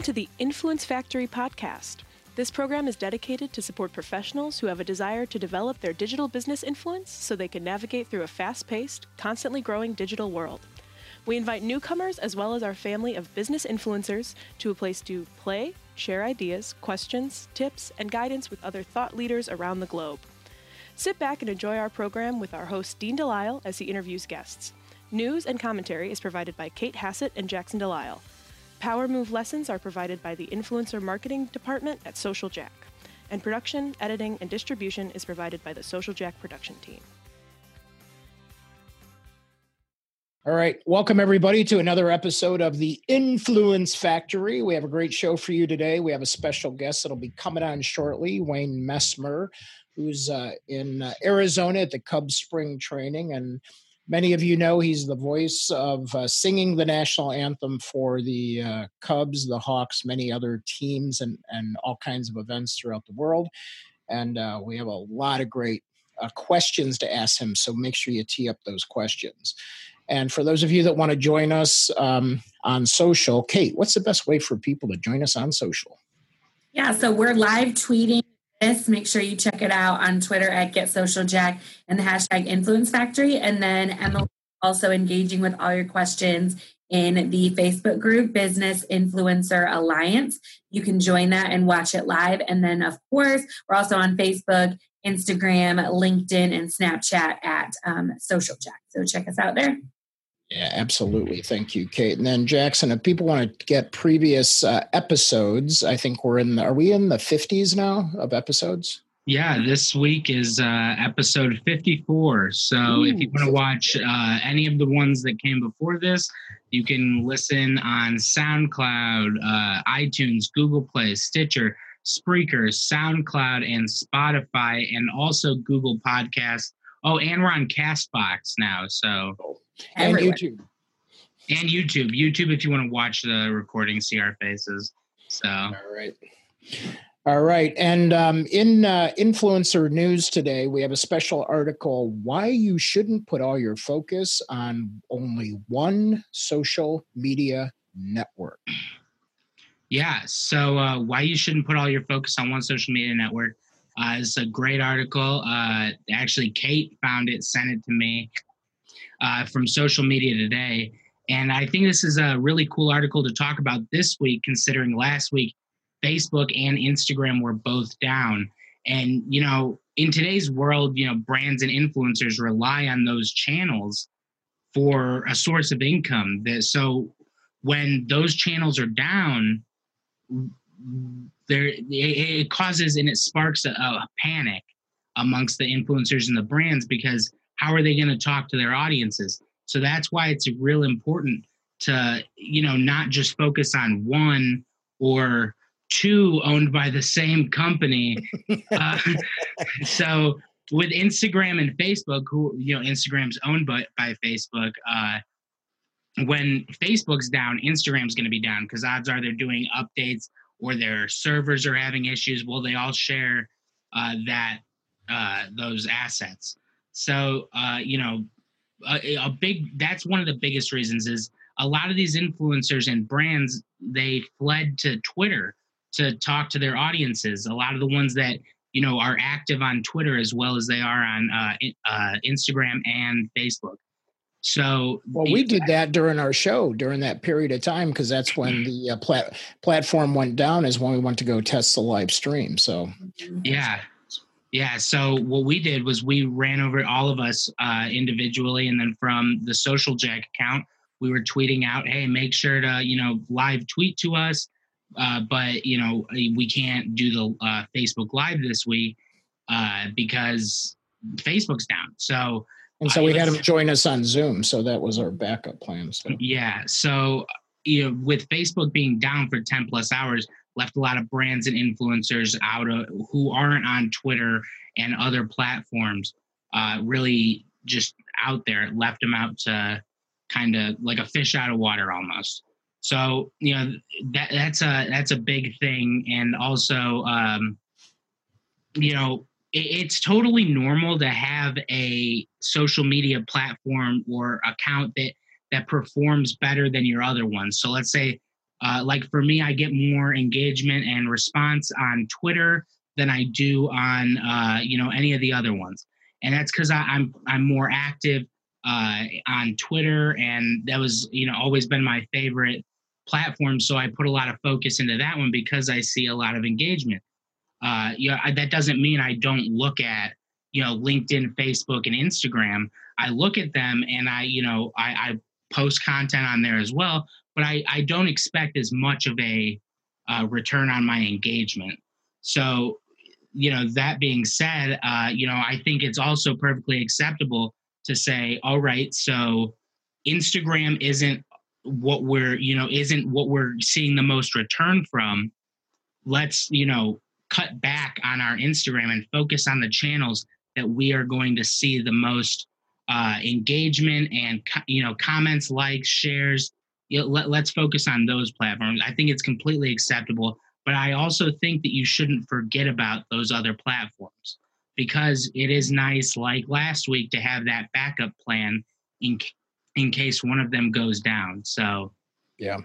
Welcome to the Influence Factory podcast. This program is dedicated to support professionals who have a desire to develop their digital business influence so they can navigate through a fast paced, constantly growing digital world. We invite newcomers as well as our family of business influencers to a place to play, share ideas, questions, tips, and guidance with other thought leaders around the globe. Sit back and enjoy our program with our host Dean Delisle as he interviews guests. News and commentary is provided by Kate Hassett and Jackson Delisle. Power Move lessons are provided by the Influencer Marketing Department at Social Jack, and production, editing, and distribution is provided by the Social Jack production team. All right. Welcome, everybody, to another episode of the Influence Factory. We have a great show for you today. We have a special guest that'll be coming on shortly, Wayne Messmer, who's uh, in uh, Arizona at the Cubs spring training. And Many of you know he's the voice of uh, singing the national anthem for the uh, Cubs, the Hawks, many other teams, and, and all kinds of events throughout the world. And uh, we have a lot of great uh, questions to ask him, so make sure you tee up those questions. And for those of you that want to join us um, on social, Kate, what's the best way for people to join us on social? Yeah, so we're live tweeting this. Make sure you check it out on Twitter at Get Social Jack and the hashtag Influence Factory. And then Emily also engaging with all your questions in the Facebook group Business Influencer Alliance. You can join that and watch it live. And then, of course, we're also on Facebook, Instagram, LinkedIn, and Snapchat at um, Social Jack. So check us out there. Yeah, absolutely. Thank you, Kate. And then Jackson, if people want to get previous uh, episodes, I think we're in. The, are we in the fifties now of episodes? Yeah, this week is uh, episode fifty-four. So Ooh. if you want to watch uh, any of the ones that came before this, you can listen on SoundCloud, uh, iTunes, Google Play, Stitcher, Spreaker, SoundCloud, and Spotify, and also Google Podcasts. Oh, and we're on Castbox now. So and YouTube. And YouTube. YouTube if you want to watch the recording, see our faces. So all right. All right. And um, in uh, influencer news today, we have a special article why you shouldn't put all your focus on only one social media network. Yeah. So, uh, why you shouldn't put all your focus on one social media network uh, is a great article. Uh, actually, Kate found it, sent it to me uh, from social media today. And I think this is a really cool article to talk about this week, considering last week Facebook and Instagram were both down. And, you know, in today's world, you know, brands and influencers rely on those channels for a source of income. That so when those channels are down, there it, causes and it sparks a, a panic amongst the influencers and the brands because how are they going to talk to their audiences? So that's why it's real important to you know not just focus on one or two owned by the same company. Uh, so with instagram and facebook who you know instagram's owned by, by facebook uh, when facebook's down instagram's going to be down because odds are they're doing updates or their servers are having issues well they all share uh, that uh, those assets so, uh, you know, a, a big that's one of the biggest reasons is a lot of these influencers and brands they fled to Twitter to talk to their audiences. A lot of the ones that you know are active on Twitter as well as they are on uh, uh, Instagram and Facebook. So, well, we did that during our show during that period of time because that's when the uh, plat- platform went down. Is when we went to go test the live stream. So, yeah, yeah. So what we did was we ran over all of us uh, individually, and then from the Social Jack account, we were tweeting out, "Hey, make sure to you know live tweet to us." Uh, but you know we can't do the uh, Facebook Live this week uh, because Facebook's down. So and so we had them join us on Zoom. So that was our backup plan. So. Yeah. So you know, with Facebook being down for ten plus hours, left a lot of brands and influencers out of who aren't on Twitter and other platforms. Uh, really just out there, left them out to kind of like a fish out of water almost. So you know that that's a that's a big thing, and also um, you know it's totally normal to have a social media platform or account that that performs better than your other ones. So let's say Uh, like for me, I get more engagement and response on Twitter than I do on uh, you know any of the other ones, and that's because I'm I'm more active uh, on Twitter, and that was you know always been my favorite platform. So I put a lot of focus into that one because I see a lot of engagement. Uh, you know, I, that doesn't mean I don't look at you know LinkedIn, Facebook, and Instagram. I look at them and I you know I, I post content on there as well, but I I don't expect as much of a uh, return on my engagement. So you know that being said, uh, you know I think it's also perfectly acceptable to say, all right, so Instagram isn't what we're, you know, isn't what we're seeing the most return from. Let's, you know, cut back on our Instagram and focus on the channels that we are going to see the most uh, engagement and you know comments, likes, shares. You know, let, let's focus on those platforms. I think it's completely acceptable, but I also think that you shouldn't forget about those other platforms because it is nice, like last week, to have that backup plan in in case one of them goes down. So, yeah,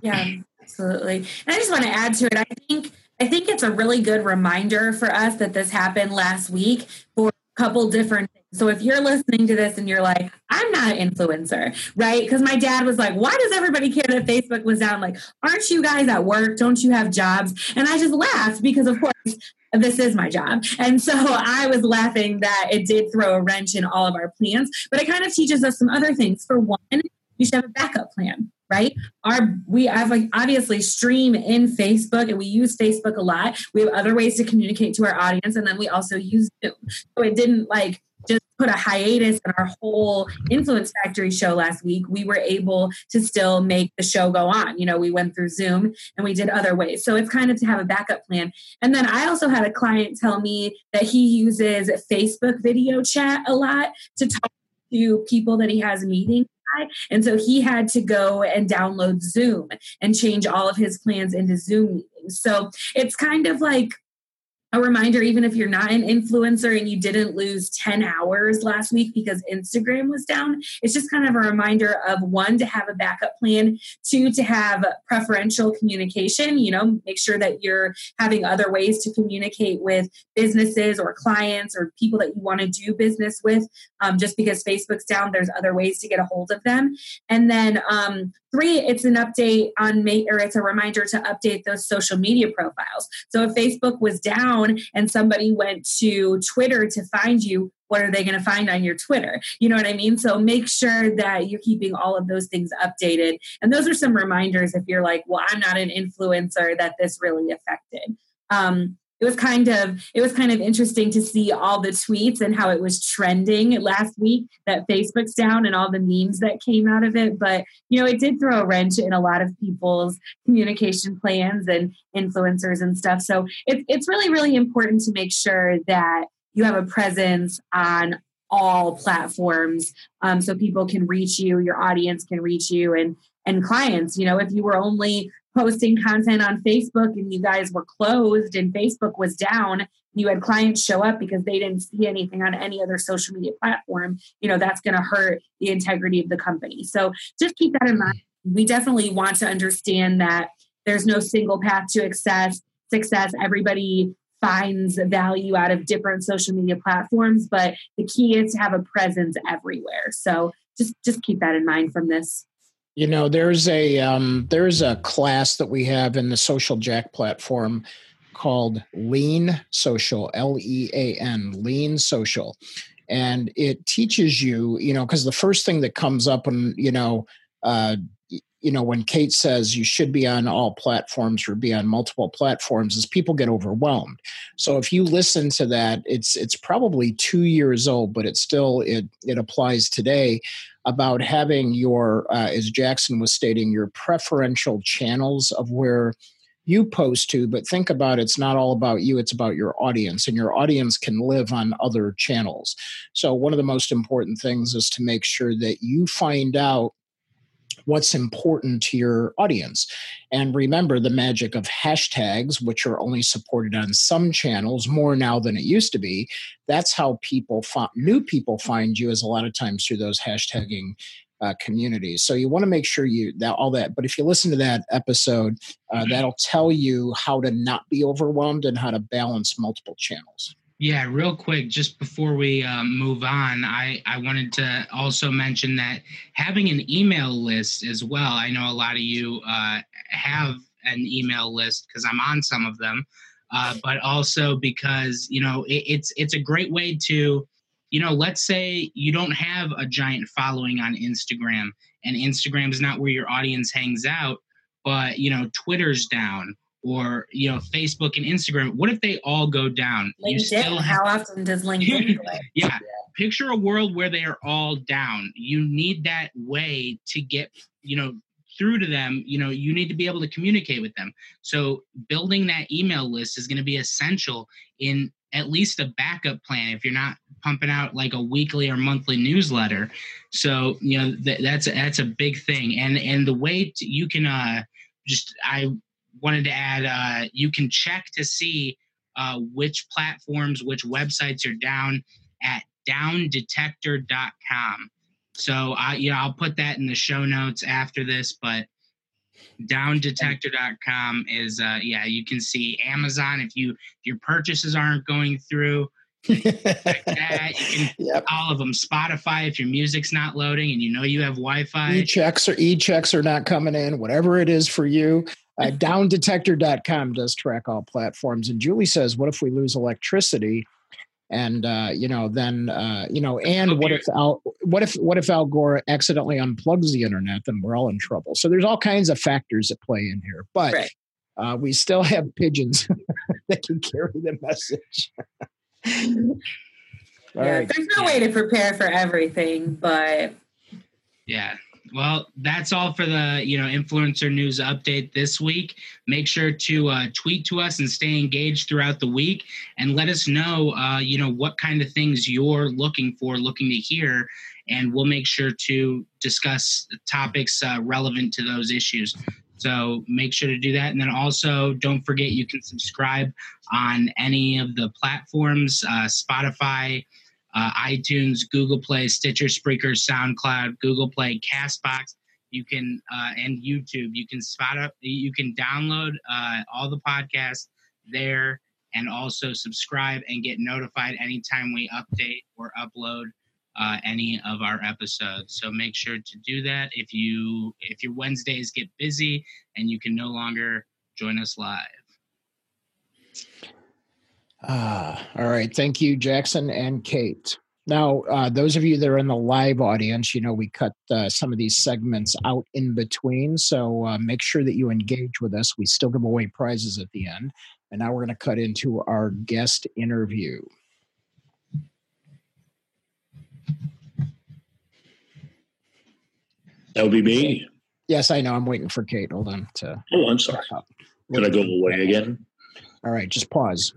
yeah, absolutely. And I just want to add to it. I think I think it's a really good reminder for us that this happened last week for a couple different. So if you're listening to this and you're like, I'm not an influencer, right? Because my dad was like, why does everybody care that Facebook was down? Like, aren't you guys at work? Don't you have jobs? And I just laughed because, of course, this is my job. And so I was laughing that it did throw a wrench in all of our plans, but it kind of teaches us some other things. For one, you should have a backup plan, right? Our we have like obviously stream in Facebook and we use Facebook a lot. We have other ways to communicate to our audience, and then we also use Zoom. So it didn't like just put a hiatus in our whole influence factory show last week we were able to still make the show go on you know we went through zoom and we did other ways so it's kind of to have a backup plan and then i also had a client tell me that he uses facebook video chat a lot to talk to people that he has meetings and so he had to go and download Zoom and change all of his plans into Zoom meetings. So it's kind of like a reminder even if you're not an influencer and you didn't lose 10 hours last week because Instagram was down it's just kind of a reminder of one to have a backup plan two to have preferential communication you know make sure that you're having other ways to communicate with businesses or clients or people that you want to do business with. Um, just because Facebook's down there's other ways to get a hold of them. And then um, Three, it's an update on May, or it's a reminder to update those social media profiles. So if Facebook was down and somebody went to Twitter to find you, what are they going to find on your Twitter? You know what I mean? So make sure that you're keeping all of those things updated. And those are some reminders if you're like, well, I'm not an influencer that this really affected. Um, it was kind of it was kind of interesting to see all the tweets and how it was trending last week that facebook's down and all the memes that came out of it. But you know it did throw a wrench in a lot of people's communication plans and influencers and stuff. So it, it's really really important to make sure that you have a presence on all platforms um, so people can reach you your audience can reach you and and clients. You know if you were only posting content on Facebook and you guys were closed and Facebook was down, you had clients show up because they didn't see anything on any other social media platform, you know, that's going to hurt the integrity of the company. So just keep that in mind. We definitely want to understand that there's no single path to success. Success, everybody finds value out of different social media platforms, but the key is to have a presence everywhere. So just just keep that in mind from this you know, there's a um, there's a class that we have in the Social Jack platform called Lean Social, L E A N, Lean Social, and it teaches you, you know, because the first thing that comes up when you know, uh, you know, when Kate says you should be on all platforms or be on multiple platforms, is people get overwhelmed. So if you listen to that, it's it's probably two years old, but it still it it applies today about having your, uh, as Jackson was stating, your preferential channels of where you post to, but think about it's not all about you, it's about your audience, and your audience can live on other channels. So, one of the most important things is to make sure that you find out what's important to your audience. And remember the magic of hashtags, which are only supported on some channels more now than it used to be. That's how people, find, new people find you, is a lot of times through those hashtagging uh, communities. So you want to make sure you that all that. But if you listen to that episode, uh, mm-hmm. that'll tell you how to not be overwhelmed and how to balance multiple channels. Yeah, real quick, just before we um, move on, I, I wanted to also mention that having an email list as well. I know a lot of you uh, have an email list because I'm on some of them, uh, but also because you know it, it's it's a great way to you know, let's say you don't have a giant following on Instagram and Instagram is not where your audience hangs out, but you know, Twitter's down or you know, Facebook and Instagram. What if they all go down? LinkedIn, you still have, how often does LinkedIn yeah. Picture a world where they are all down. You need that way to get, you know, through to them, you know, you need to be able to communicate with them. So building that email list is going to be essential in at least a backup plan if you're not pumping out like a weekly or monthly newsletter. So you know th- that's a, that's a big thing, and and the way to, you can uh, just I wanted to add uh, you can check to see uh, which platforms, which websites are down at downdetector.com. So know I'll put that in the show notes after this, but downdetector.com is uh yeah you can see amazon if you if your purchases aren't going through like that. You can yep. all of them. Spotify, if your music's not loading and you know you have Wi-Fi. E-checks or e-checks are not coming in. Whatever it is for you. Uh, downdetector.com does track all platforms. And Julie says, "What if we lose electricity?" And uh, you know, then uh, you know, and okay. what if Al, what if what if Al Gore accidentally unplugs the internet? Then we're all in trouble. So there's all kinds of factors that play in here, but right. uh, we still have pigeons that can carry the message. Yeah, right. there's no way to prepare for everything, but yeah. Well, that's all for the you know influencer news update this week. Make sure to uh, tweet to us and stay engaged throughout the week, and let us know uh, you know what kind of things you're looking for, looking to hear, and we'll make sure to discuss topics uh, relevant to those issues. So make sure to do that. And then also don't forget you can subscribe on any of the platforms uh, Spotify, uh, iTunes, Google Play, Stitcher, Spreaker, SoundCloud, Google Play, Castbox. You can uh, and YouTube. You can spot up. You can download uh, all the podcasts there, and also subscribe and get notified anytime we update or upload uh, any of our episodes. So make sure to do that if you if your Wednesdays get busy and you can no longer join us live. Ah, all right. Thank you, Jackson and Kate. Now, uh, those of you that are in the live audience, you know we cut uh, some of these segments out in between, so uh, make sure that you engage with us. We still give away prizes at the end, and now we're going to cut into our guest interview. That would be me. Yes, I know. I'm waiting for Kate. Hold on. To oh, I'm sorry. Can I go away again? All right, just pause.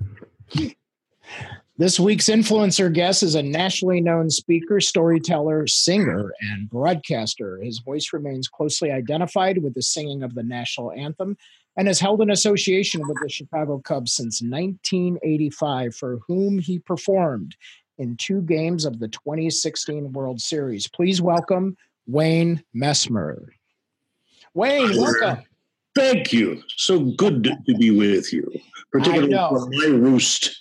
This week's influencer guest is a nationally known speaker, storyteller, singer, and broadcaster. His voice remains closely identified with the singing of the national anthem and has held an association with the Chicago Cubs since 1985, for whom he performed in two games of the 2016 World Series. Please welcome Wayne Messmer. Wayne, welcome. Thank you. So good to be with you, particularly from my roost.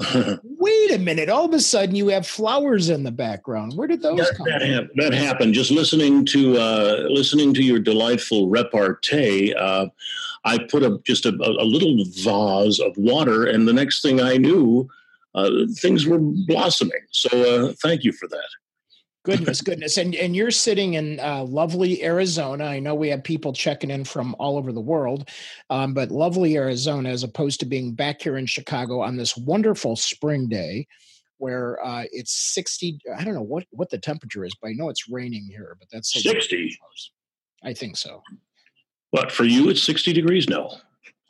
Wait a minute! All of a sudden, you have flowers in the background. Where did those that, come? That, from? that happened. Just listening to uh, listening to your delightful repartee, uh, I put a just a, a, little vase of water, and the next thing I knew, uh, things were blossoming. So, uh, thank you for that. Goodness, goodness. And and you're sitting in uh, lovely Arizona. I know we have people checking in from all over the world, um, but lovely Arizona, as opposed to being back here in Chicago on this wonderful spring day, where uh, it's 60. I don't know what what the temperature is, but I know it's raining here. But that's 60. I think so. But for you, it's 60 degrees now.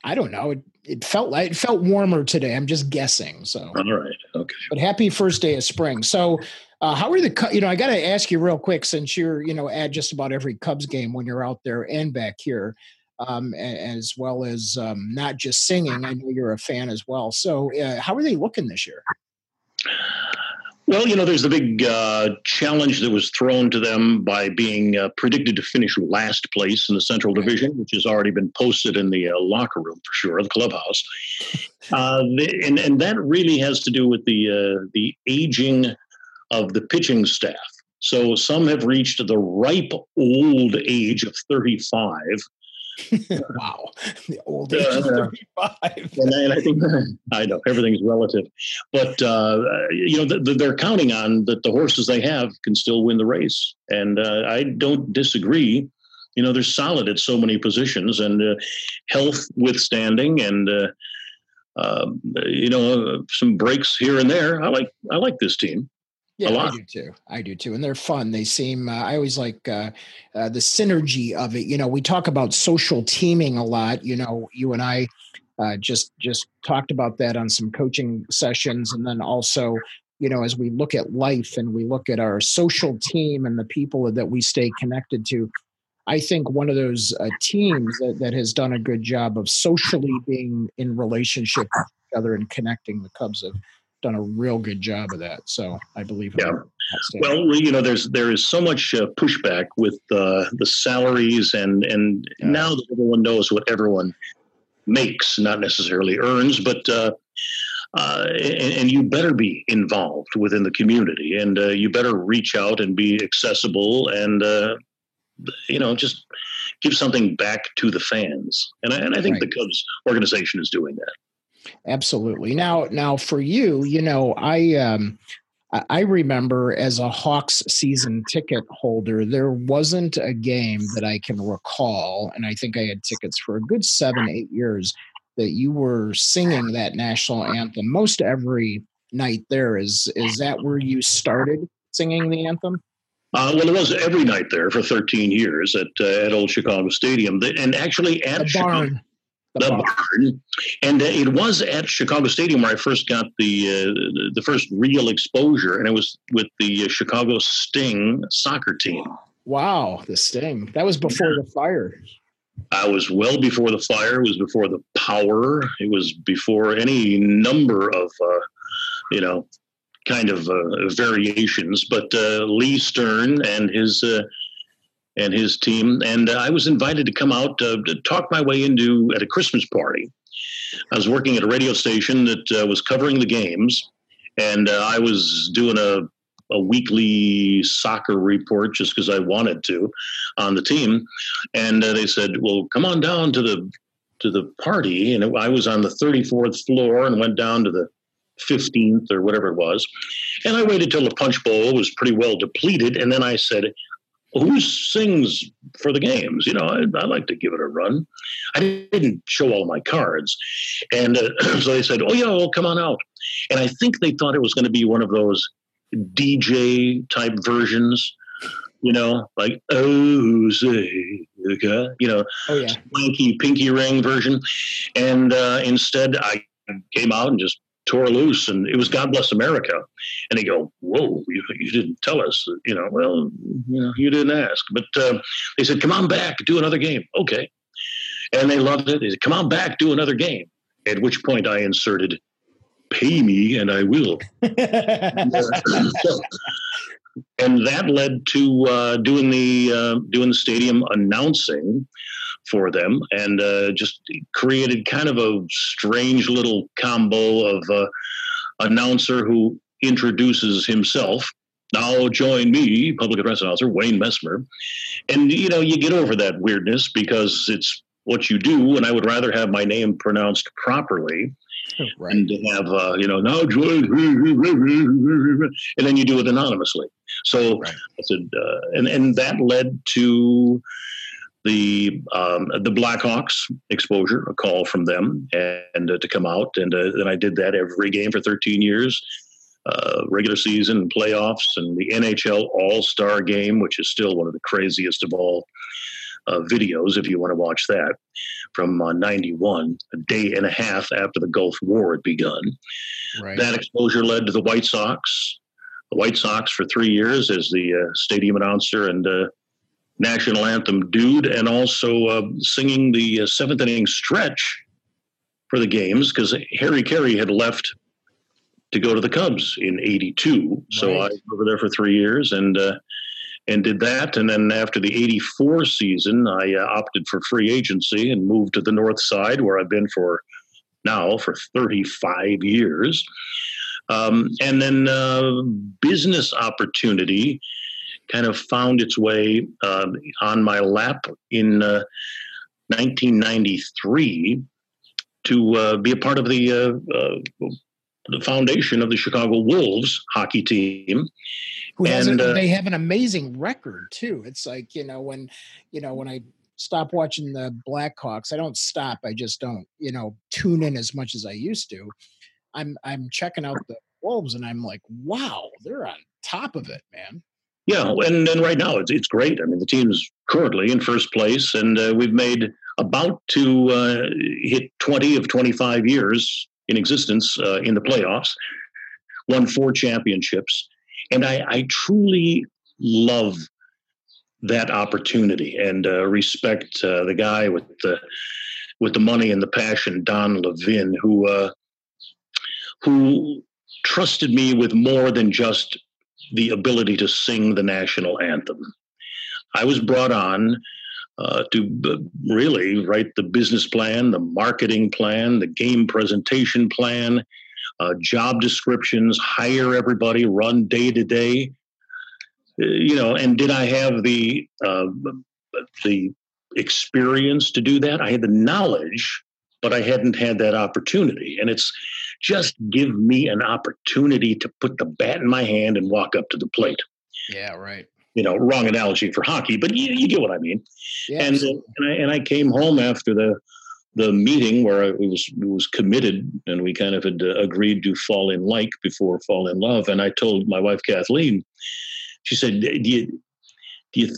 I don't know. It, it felt like it felt warmer today. I'm just guessing. So all right, okay. But happy first day of spring. So uh, how are the you know I got to ask you real quick since you're you know at just about every Cubs game when you're out there and back here, um, as well as um, not just singing. I know you're a fan as well. So uh, how are they looking this year? Well, you know, there's the big uh, challenge that was thrown to them by being uh, predicted to finish last place in the Central Division, which has already been posted in the uh, locker room for sure, the clubhouse. Uh, the, and and that really has to do with the uh, the aging of the pitching staff. So some have reached the ripe old age of 35 wow, the old age uh, 35. And I, and I, think I know everything's relative, but uh, you know the, the, they're counting on that the horses they have can still win the race, and uh, I don't disagree. You know they're solid at so many positions, and uh, health withstanding, and uh, um, you know some breaks here and there. I like I like this team. Yeah, I do too. I do too, and they're fun. They seem. Uh, I always like uh, uh, the synergy of it. You know, we talk about social teaming a lot. You know, you and I uh, just just talked about that on some coaching sessions, and then also, you know, as we look at life and we look at our social team and the people that we stay connected to. I think one of those uh, teams that, that has done a good job of socially being in relationship with each other and connecting the Cubs have done a real good job of that. So I believe. Yeah. Well, you know, there's there is so much uh, pushback with uh, the salaries, and and yeah. now that everyone knows what everyone makes, not necessarily earns, but. Uh, uh, and, and, you better be involved within the community, and uh, you better reach out and be accessible, and uh, you know, just give something back to the fans. And I, and I think right. the Cubs organization is doing that. Absolutely. Now, now for you, you know, I um, I remember as a Hawks season ticket holder, there wasn't a game that I can recall, and I think I had tickets for a good seven, eight years that you were singing that national anthem most every night. There is is that where you started singing the anthem? Uh, well, it was every night there for 13 years at uh, at Old Chicago Stadium, and actually at the Chicago, the barn. And uh, it was at Chicago Stadium where I first got the uh, the first real exposure, and it was with the uh, Chicago Sting soccer team. Wow, the Sting! That was before yeah. the fire. I was well before the fire. It was before the power. It was before any number of, uh, you know, kind of uh, variations. But uh, Lee Stern and his and his team. And uh, I was invited to come out uh, to talk my way into at a Christmas party. I was working at a radio station that uh, was covering the games, and I was doing a a weekly soccer report just because I wanted to on the team. And uh, they said, "Well, come on down to the to the party." And it, I was on the 34th floor and went down to the 15th or whatever it was. And I waited till the punch bowl was pretty well depleted. And then I said, who sings for the games? You know, I, I, like to give it a run. I didn't show all my cards. And uh, so they said, oh, yeah, well, come on out. And I think they thought it was going to be one of those DJ type versions, you know, like, oh, say, okay, you know, oh, yeah. swanky pinky ring version. And uh, instead, I came out and just tore loose and it was God Bless America. And they go, Whoa, you, you didn't tell us. You know, well, you know, you didn't ask. But uh, they said, Come on back, do another game. Okay. And they loved it. They said, Come on back, do another game. At which point I inserted, Pay me and I will. so, and that led to uh, doing the uh, doing the stadium announcing for them and uh, just created kind of a strange little combo of uh, announcer who introduces himself. Now join me, public address announcer Wayne Messmer, and you know you get over that weirdness because it's what you do, and I would rather have my name pronounced properly. Right. And to have uh, you know now join, and then you do it anonymously. So right. I said, uh, and and that led to the um, the Blackhawks exposure, a call from them, and uh, to come out, and uh, then I did that every game for 13 years, uh, regular season, playoffs, and the NHL All Star Game, which is still one of the craziest of all uh, videos if you want to watch that from '91, uh, a day and a half after the Gulf War had begun. Right. That exposure led to the White Sox. The White Sox for three years as the uh, stadium announcer and national anthem dude and also uh, singing the uh, seventh inning stretch for the games because Harry Caray had left to go to the Cubs in '82. Right. So I was over there for three years and uh, and did that. And then after the '84 season, I uh, opted for free agency and moved to the North Side, where I've been for now for 35 years. Um, and then uh, business opportunity kind of found its way uh, on my lap in 1993 uh, to uh, be a part of the uh, the foundation of the Chicago Wolves hockey team. Who and uh, they have an amazing record too. It's like you know when you know when I stop watching the Blackhawks, I don't stop. I just don't you know tune in as much as I used to. I'm I'm checking out the Wolves and I'm like, wow, they're on top of it, man. Yeah, and, and right now it's, it's great. I mean, the team's currently in first place, and uh, we've made about to uh, hit 20 of 25 years in existence uh, in the playoffs, won four championships. And I, I truly love that opportunity and uh, respect uh, the guy with the with the money and the passion, Don Levin, who uh, who trusted me with more than just the ability to sing the national anthem. I was brought on uh, to really write the business plan, the marketing plan, the game presentation plan, uh, job descriptions, hire everybody, run day to day. You know, and did I have the uh, the experience to do that? I had the knowledge, but I hadn't had that opportunity. And it's just give me an opportunity to put the bat in my hand and walk up to the plate. Yeah, right you know, wrong analogy for hockey, but you, you get what I mean. Yeah, and and I, and I came home after the the meeting where I was was committed, and we kind of had uh, agreed to fall in like before fall in love. And I told my wife Kathleen, she said, "Do you do you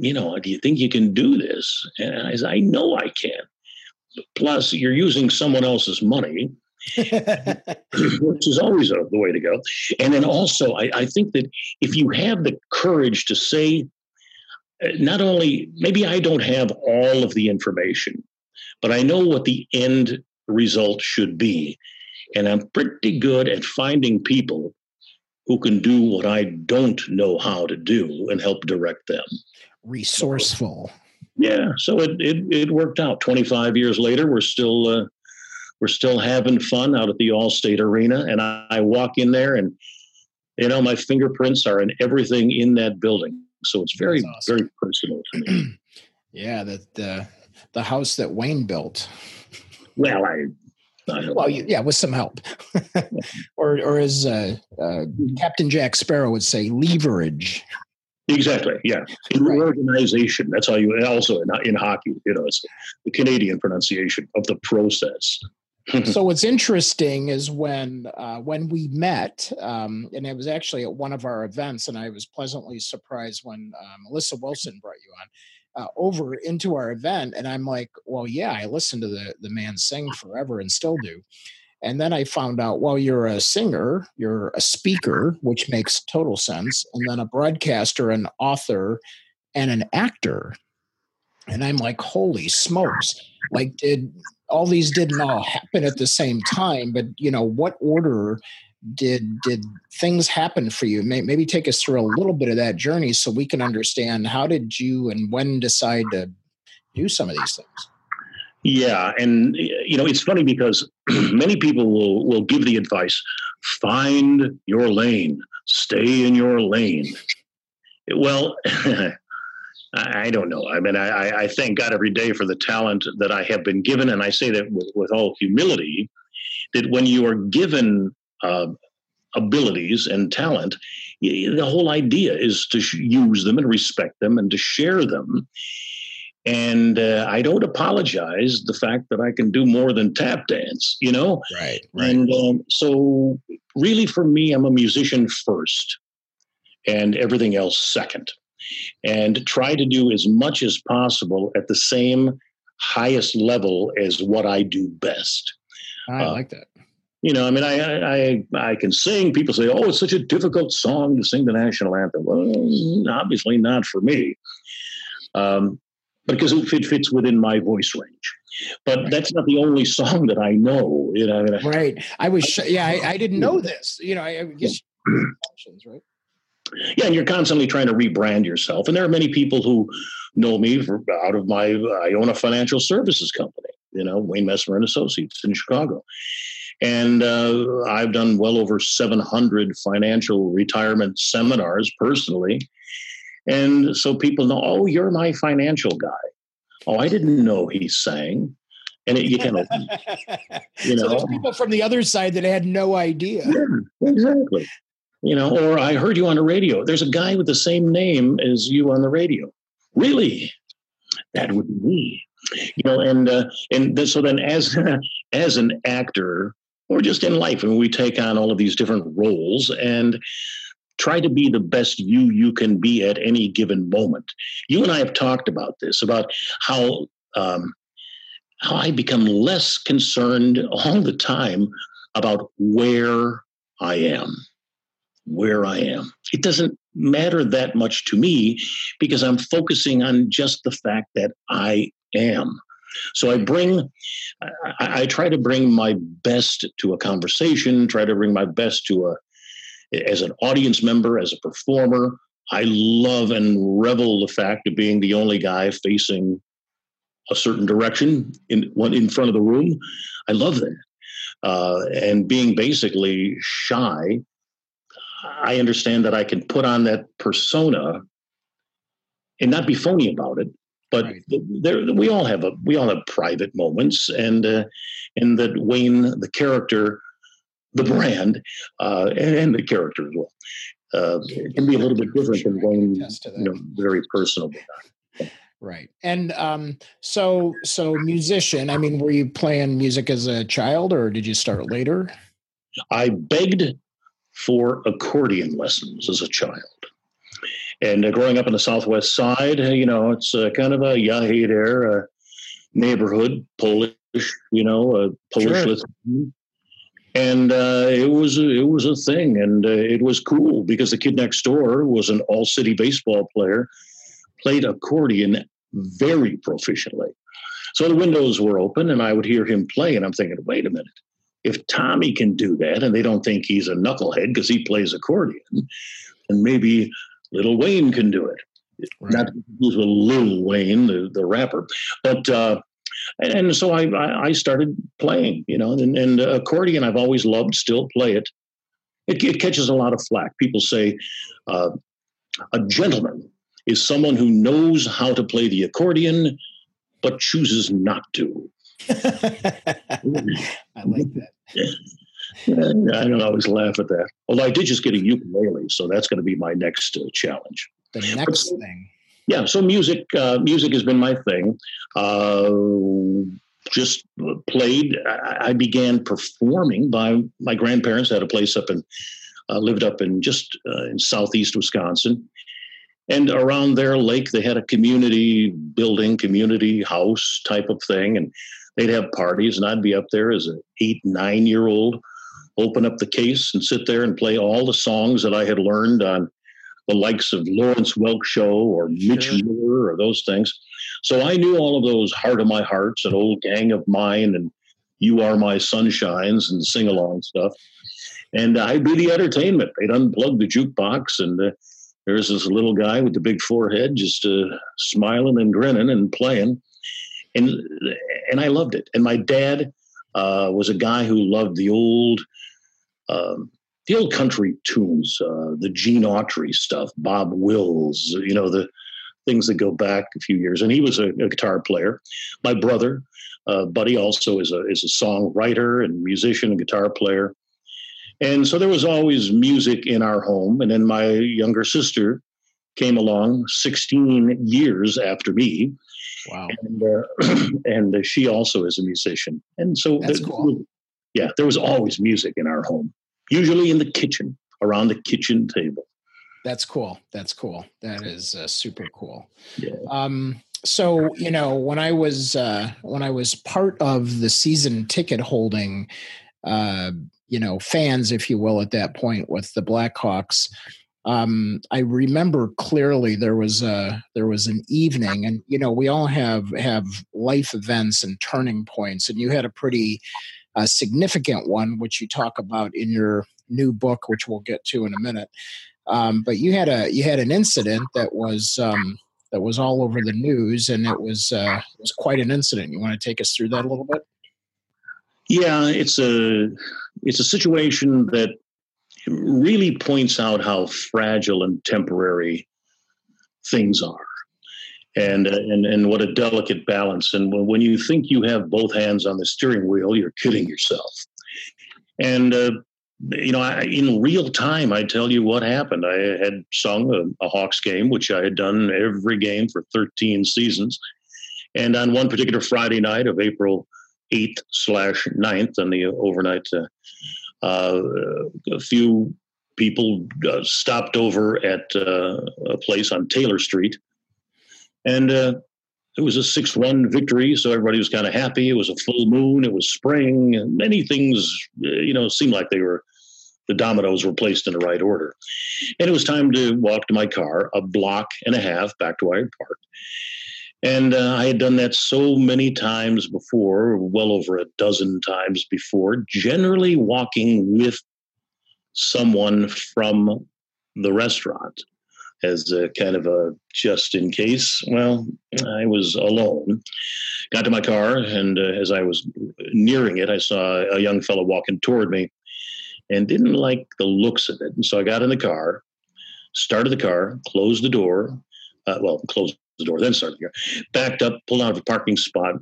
you know do you think you can do this?" And I said, "I know I can." Plus, you're using someone else's money which is always a, the way to go. And then also, I, I think that if you have the courage to say, uh, not only maybe I don't have all of the information, but I know what the end result should be. And I'm pretty good at finding people who can do what I don't know how to do and help direct them. Resourceful. Yeah, so it, it, it worked out. 25 years later, we're still uh, we're still having fun out at the Allstate Arena, and I, I walk in there, and you know my fingerprints are in everything in that building. So it's very awesome. very personal to me. yeah, that the the house that Wayne built. Well, I well, yeah, with some help, or or as uh, uh, Captain Jack Sparrow would say, leverage. Exactly. Yeah. In right. organization, that's how you. Also in in hockey, you know, it's the Canadian pronunciation of the process. so what's interesting is when uh, when we met, um, and it was actually at one of our events, and I was pleasantly surprised when uh, Melissa Wilson brought you on uh, over into our event, and I'm like, well, yeah, I listened to the the man sing forever and still do. And then I found out, well, you're a singer, you're a speaker, which makes total sense, and then a broadcaster, an author, and an actor. And I'm like, holy smokes! Like, did all these didn't all happen at the same time, but you know, what order did did things happen for you? Maybe take us through a little bit of that journey so we can understand how did you and when decide to do some of these things. Yeah, and you know, it's funny because many people will will give the advice: find your lane, stay in your lane. Well, I don't know. I mean, I, I thank God every day for the talent that I have been given, and I say that with, with all humility. That when you are given uh, abilities and talent, the whole idea is to use them and respect them and to share them. And uh, I don't apologize the fact that I can do more than tap dance, you know. Right. right. And um, so, really, for me, I'm a musician first, and everything else second and try to do as much as possible at the same highest level as what I do best. I uh, like that. You know, I mean, I, I I can sing. People say, "Oh, it's such a difficult song to sing the national anthem." Well, obviously not for me. Um, because it fits within my voice range. But that's not the only song that I know. You know, right? I was, yeah, I, I didn't know this. You know, I, I guess right. Yeah, and you're constantly trying to rebrand yourself. And there are many people who know me for, out of my. I own a financial services company. You know, Wayne Messmer and Associates in Chicago, and uh, I've done well over 700 financial retirement seminars personally. And so people know, oh, you're my financial guy. Oh, I didn't know he sang. And it, you kind of, you know, so there's people from the other side that had no idea. Yeah, exactly. You know, or I heard you on the radio. There's a guy with the same name as you on the radio. Really? That would be me. You know, and uh, and so then as as an actor, or just in life. and we take on all of these different roles and try to be the best you you can be at any given moment. You and I have talked about this about how um, how I become less concerned all the time about where I am, where I am. It doesn't matter that much to me because I'm focusing on just the fact that I am. So I bring, I, I, try to bring my best to a conversation, try to bring my best to a, as an audience member, as a performer. I love and revel the fact of being the only guy facing a certain direction in one in front of the room. I love that. Uh, and being basically shy, I understand that I can put on that persona and not be phony about it, but right. there, we all have a we all have private moments, and uh, and that Wayne, the character, the brand, uh, and, and, the character as well, uh, can be a little bit different than Wayne. You know, very personal. Right, and um, so so musician. I mean, were you playing music as a child, or did you start later? I begged for accordion lessons as a child. And uh, growing up on the Southwest Side, you know, it's uh, kind of a Yahid uh, neighborhood, Polish, you know, uh, Polish. Sure. And uh, it was it was a thing, and uh, it was cool because the kid next door was an all city baseball player, played accordion very proficiently. So the windows were open, and I would hear him play, and I'm thinking, wait a minute, if Tommy can do that, and they don't think he's a knucklehead because he plays accordion, and maybe Little Wayne can do it. Right. Not with Lil Wayne, the, the rapper, but uh, and so I, I started playing, you know, and, and accordion I've always loved, still play it. It, it catches a lot of flack. People say uh, a gentleman is someone who knows how to play the accordion but chooses not to. I like that. I don't always laugh at that. Although I did just get a ukulele, so that's going to be my next uh, challenge. The next but, thing. Yeah, so music, uh, music has been my thing. Uh, just played. I, I, began performing by my grandparents had a place up in, uh, lived up in just uh, in southeast Wisconsin, and around their lake they had a community building, community house type of thing, and they'd have parties, and I'd be up there as an eight, nine year old open up the case and sit there and play all the songs that I had learned on the likes of Lawrence Welk Show or Mitch sure. Miller or those things. So I knew all of those Heart of My Hearts and Old Gang of Mine and You Are My Sunshines and sing along stuff. And I'd be the entertainment. They'd unplug the jukebox and uh, there's this little guy with the big forehead just uh, smiling and grinning and playing. And, and I loved it. And my dad uh, was a guy who loved the old um, the old country tunes, uh, the Gene Autry stuff, Bob Wills, you know, the things that go back a few years. And he was a, a guitar player. My brother, uh, Buddy, also is a is a songwriter and musician and guitar player. And so there was always music in our home. And then my younger sister came along 16 years after me. Wow. And, uh, and she also is a musician. And so, That's cool. yeah, there was always music in our home usually in the kitchen, around the kitchen table. That's cool. That's cool. That is uh, super cool. Yeah. Um, so you know, when I was uh, when I was part of the season ticket holding, uh, you know, fans, if you will, at that point with the Blackhawks, um, I remember clearly there was a there was an evening, and you know we all have have life events and turning points, and you had a pretty uh, significant one, which you talk about in your new book, which we'll get to in a minute. Um, but you had a you had an incident that was um, that was all over the news, and it was uh, it was quite an incident. You want to take us through that a little bit? Yeah, it's a it's a situation that really points out how fragile and temporary things are. And, and and what a delicate balance. And when, when you think you have both hands on the steering wheel, you're kidding yourself. And uh, you know, I, in real time, I tell you what happened. I had sung a, a, Hawks game, which I had done every game for 13 seasons. And on one particular Friday night of April 8th slash 9th, on the overnight uh, uh, a few people uh, stopped over at uh, a place on Taylor Street, and uh, it was a six-one victory. So everybody was kind of happy. It was a full moon. It was spring. Many things, uh, you know, seemed like they were the dominoes were placed in the right order. And it was time to walk to my car, a block and a half back to where I had parked. And uh, I had done that so many times before, well over a dozen times before, generally walking with someone from the restaurant as a kind of a just in case. Well, I was alone. Got to my car, and uh, as I was nearing it, I saw a young fellow walking toward me and didn't like the looks of it. And so I got in the car, started the car, closed the door. Uh, well, closed the door, then started here, backed up, pulled out of a parking spot.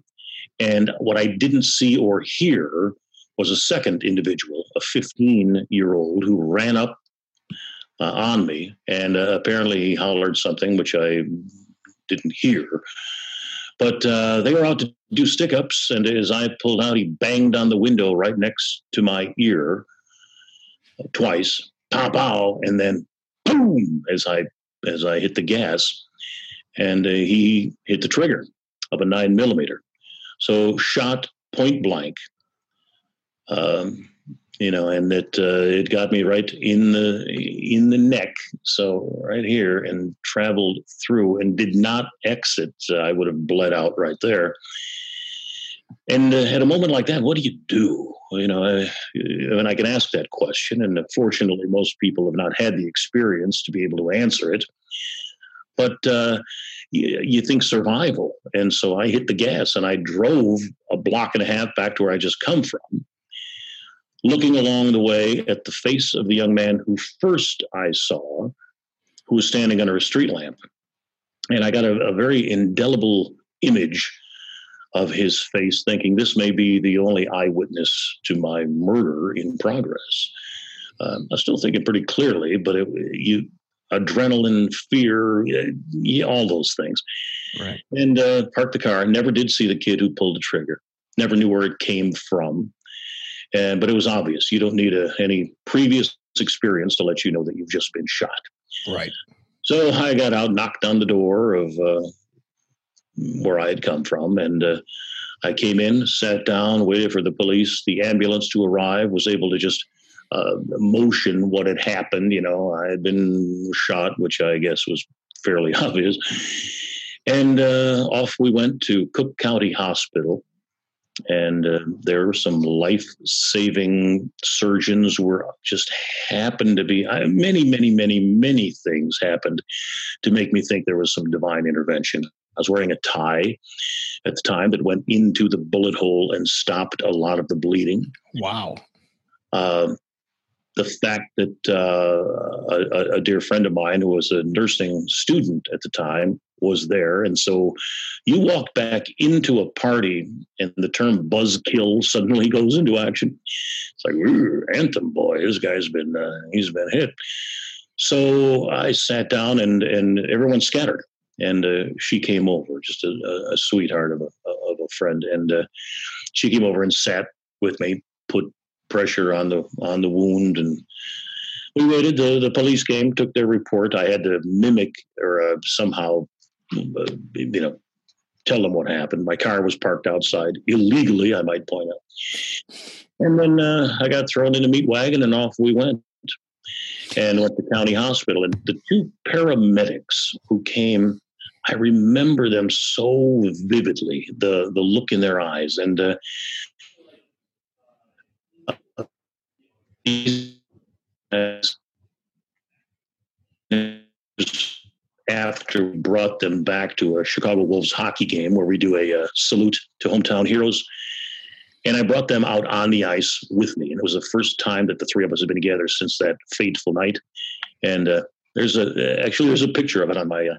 And what I didn't see or hear was a second individual, a 15 year old, who ran up uh, on me. And uh, apparently he hollered something, which I didn't hear. But uh, they were out to do stick ups. And as I pulled out, he banged on the window right next to my ear twice, pow, pow, and then boom, as I as I hit the gas and uh, he hit the trigger of a nine millimeter. So shot point blank. Um, you know, and it uh, it got me right in the in the neck, so right here, and traveled through and did not exit. Uh, I would have bled out right there. And uh, at a moment like that, what do you do? You know, I, and I can ask that question, and fortunately, most people have not had the experience to be able to answer it but uh, you, you, think survival. And so I hit the gas and I drove a block and a half back to where I just come from, looking along the way at the face of the young man who first I saw, who was standing under a street lamp. And I got a, a very indelible image of his face, thinking this may be the only eyewitness to my murder in progress. Um, I still think it pretty clearly, but it, you adrenaline, fear, all those things. Right. And uh, parked the car. Never did see the kid who pulled the trigger. Never knew where it came from. And but it was obvious. You don't need a, any previous experience to let you know that you've just been shot. Right. So I got out, knocked on the door of uh, where I had come from, and uh, I came in, sat down, waited for the police, the ambulance to arrive. Was able to just uh, motion what had happened. You know, I had been shot, which I guess was fairly obvious. And uh, off we went to Cook County Hospital. And uh, there were some life saving surgeons were just happened to be I, many, many, many, many things happened to make me think there was some divine intervention. I was wearing a tie at the time that went into the bullet hole and stopped a lot of the bleeding. Wow. Uh, the fact that uh, a, a, dear friend of mine who was a nursing student at the time was there. And so you walk back into a party and the term buzzkill suddenly goes into action. It's like, Anthem boy, this guy's been, uh, he's been hit. So I sat down and, and everyone scattered. And uh, she came over, just a, a, sweetheart of a, of a friend. And uh, she came over and sat with me, put pressure on the on the wound and we waited the, the police came took their report i had to mimic or uh, somehow uh, you know tell them what happened my car was parked outside illegally i might point out and then uh, i got thrown in a meat wagon and off we went and went to county hospital. And the two paramedics who came, I remember them so vividly. The the look in their eyes and. After brought them back to a Chicago Wolves hockey game where we do a uh, salute to hometown heroes. And I brought them out on the ice with me. And it was the first time that the three of us had been together since that fateful night. And uh, there's a actually there's a picture of it on my uh,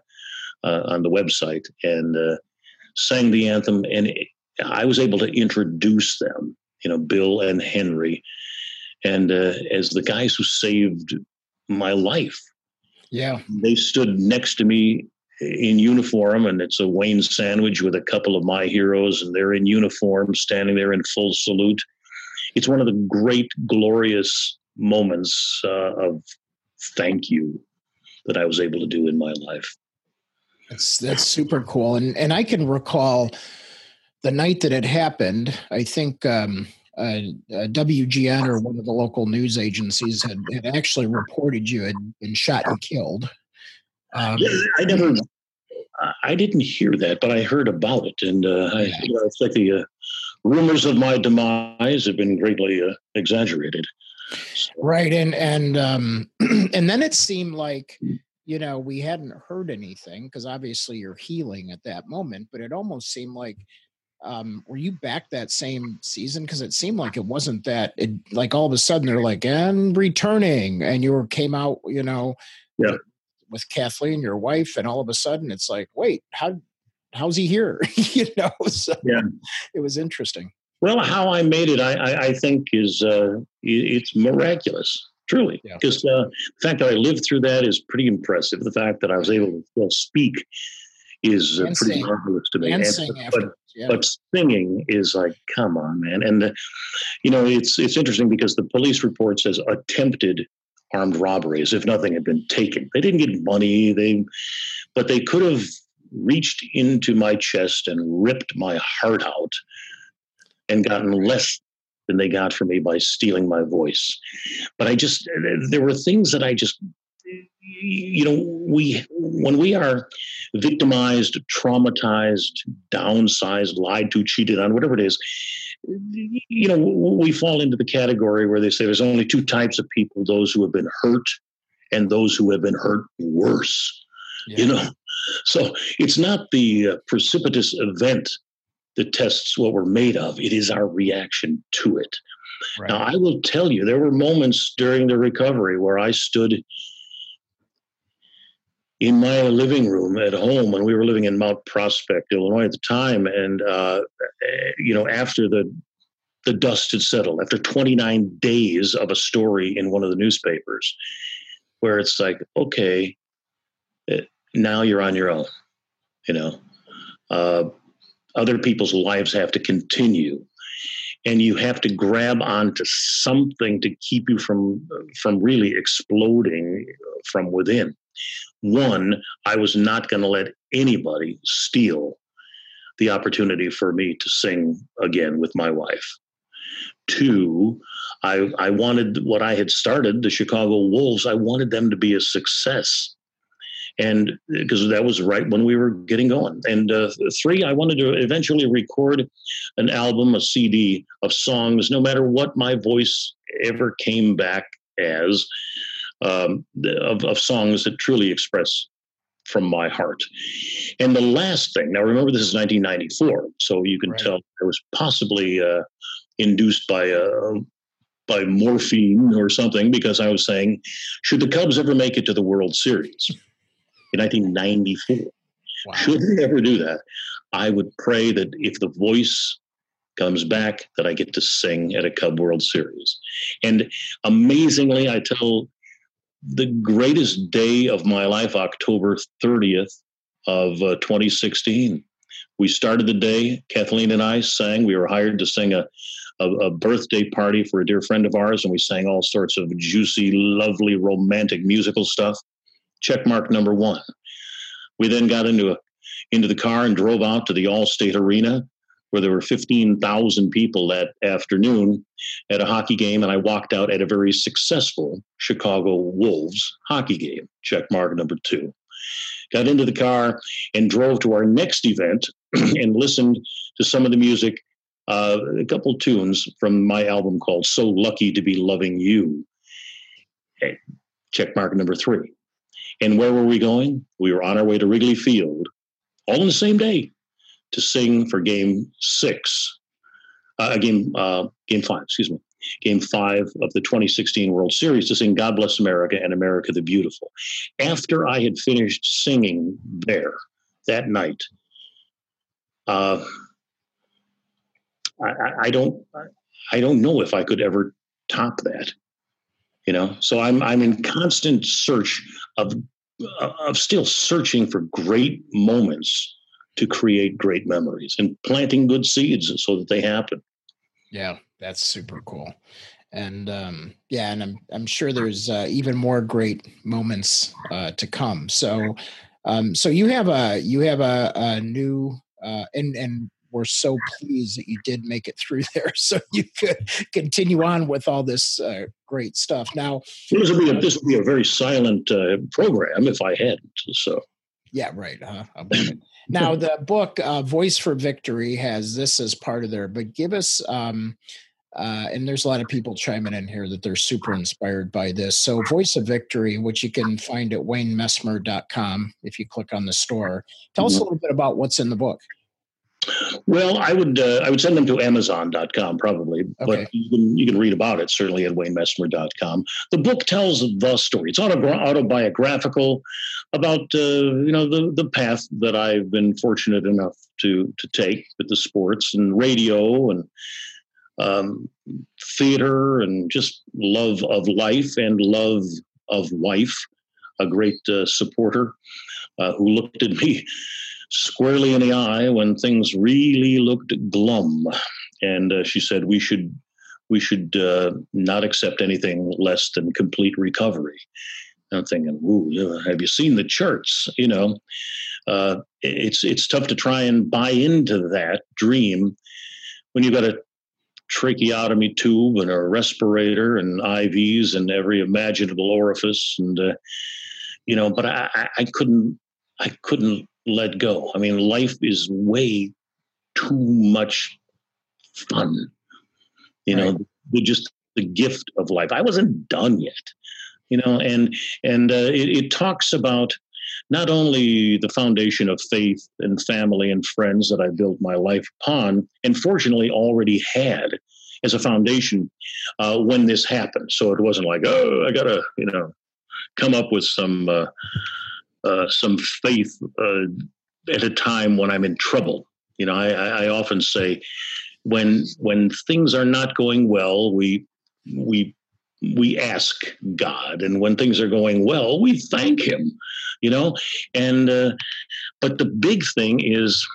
uh on the website and uh, sang the anthem. And I was able to introduce them, you know, Bill and Henry, and uh, as the guys who saved my life yeah. They stood next to me in uniform, and it's a Wayne sandwich with a couple of my heroes, and they're in uniform, standing there in full salute. It's one of the great, glorious moments uh, of thank you that I was able to do in my life. That's that's super cool, and and I can recall the night that it happened. I think um, uh, uh, WGN or one of the local news agencies had, had actually reported you had been shot and killed. Um, yeah, I never, I didn't hear that, but I heard about it, and uh, I, you know, it's like the uh, rumors of my demise have been greatly uh, exaggerated. So. Right, and and um, and then it seemed like you know we hadn't heard anything because obviously you're healing at that moment, but it almost seemed like um, were you back that same season? Because it seemed like it wasn't that. It like all of a sudden they're like and returning, and you were came out, you know, yeah, with Kathleen, your wife, and all of a sudden it's like, wait, how how's he here? you know, so yeah, it was interesting. Well, how I made it, I I, I think is uh, it's miraculous. Truly, because yeah. uh, the fact that I lived through that is pretty impressive. The fact that I was able to still speak is uh, pretty marvelous to me. And, and but, yeah. but singing is like, come on, man. And uh, you know, it's it's interesting because the police report says attempted armed robberies, if nothing had been taken. They didn't get money. They, but they could have reached into my chest and ripped my heart out, and gotten less than they got from me by stealing my voice. But I just there were things that I just you know we when we are victimized traumatized downsized lied to cheated on whatever it is you know we fall into the category where they say there's only two types of people those who have been hurt and those who have been hurt worse yeah. you know so it's not the uh, precipitous event that tests what we're made of it is our reaction to it right. now i will tell you there were moments during the recovery where i stood in my living room at home when we were living in Mount Prospect, Illinois at the time. And, uh, you know, after the, the dust had settled, after 29 days of a story in one of the newspapers, where it's like, okay, eh, now you're on your own, you know, uh, other people's lives have to continue and you have to grab onto something to keep you from from really exploding from within one, I was not going to let anybody steal the opportunity for me to sing again with my wife. Two, I, I wanted what I had started, the Chicago Wolves, I wanted them to be a success. And because that was right when we were getting going. And uh, three, I wanted to eventually record an album, a CD of songs, no matter what my voice ever came back as um, of, of songs that truly express from my heart. And the last thing, now remember this is 1994, so you can right. tell it was possibly uh, induced by uh, by morphine or something because I was saying, should the Cubs ever make it to the World Series in 1994? Wow. Should they ever do that? I would pray that if the voice comes back, that I get to sing at a Cub World Series. And amazingly, I tell the greatest day of my life, October 30th of uh, 2016. We started the day, Kathleen and I sang. We were hired to sing a, a, a, birthday party for a dear friend of ours, and we sang all sorts of juicy, lovely, romantic musical stuff. Check mark number one. We then got into a into the car and drove out to the Allstate Arena where there were 15,000 people that afternoon at a hockey game, and I walked out at a very successful Chicago Wolves hockey game. Check mark number two. Got into the car and drove to our next event and listened to some of the music, uh, a couple tunes from my album called So Lucky to Be Loving You. Check mark number three. And where were we going? We were on our way to Wrigley Field, all in the same day, to sing for Game Six, uh, game uh, Game Five, excuse me, Game Five of the 2016 World Series to sing "God Bless America" and "America the Beautiful." After I had finished singing there that night, uh, I, I don't, I don't know if I could ever top that you know so i'm i'm in constant search of of still searching for great moments to create great memories and planting good seeds so that they happen. Yeah that's super cool. And um yeah and i'm i'm sure there's uh, even more great moments uh to come. So um so you have a you have a, a new uh and and we're so pleased that you did make it through there so you could continue on with all this uh, great stuff. Now this would be a, this would be a very silent uh, program if i hadn't so. Yeah right huh? Now the book uh, voice for victory has this as part of there but give us um, uh, and there's a lot of people chiming in here that they're super inspired by this. So, Voice of Victory, which you can find at waynemessmer.com if you click on the store. Tell us a mm-hmm. little bit about what's in the book. Well, I would uh, I would send them to Amazon.com probably, okay. but you can you can read about it certainly at WayneMessmer.com. The book tells the story. It's autobiographical about uh, you know the the path that I've been fortunate enough to to take with the sports and radio and um, theater and just love of life and love of wife. A great uh, supporter uh, who looked at me squarely in the eye when things really looked glum. And uh, she said, "We should, we should uh, not accept anything less than complete recovery." I'm thinking, "Ooh, have you seen the charts?" You know, uh, it's it's tough to try and buy into that dream when you've got a tracheotomy tube and a respirator and IVs and every imaginable orifice, and uh, you know, but I, I couldn't, I couldn't let go. I mean, life is way too much fun. You right. know, the, just the gift of life. I wasn't done yet. You know, and and uh, it, it talks about not only the foundation of faith and family and friends that I built my life upon, and fortunately already had as a foundation uh, when this happened. So it wasn't like, oh, I gotta, you know, come up with some uh, uh, some faith uh, at a time when I'm in trouble. You know, I, I often say when when things are not going well, we we we ask God, and when things are going well, we thank Him. You know, and uh, but the big thing is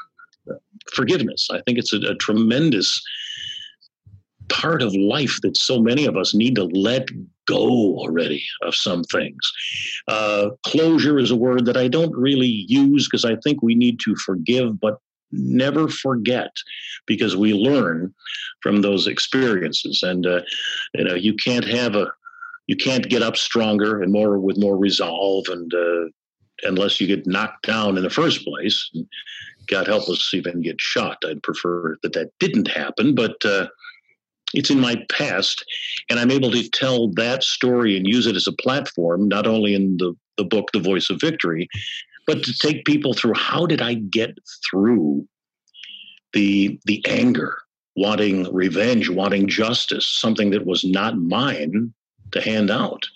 forgiveness. I think it's a, a tremendous part of life that so many of us need to let go already of some things. Uh, closure is a word that I don't really use because I think we need to forgive, but never forget because we learn from those experiences. And, uh, you know, you can't have a, you can't get up stronger and more with more resolve and, uh, unless you get knocked down in the first place. God help us even get shot. I'd prefer that that didn't happen, but uh, it's in my past and i'm able to tell that story and use it as a platform not only in the, the book the voice of victory but to take people through how did i get through the the anger wanting revenge wanting justice something that was not mine to hand out?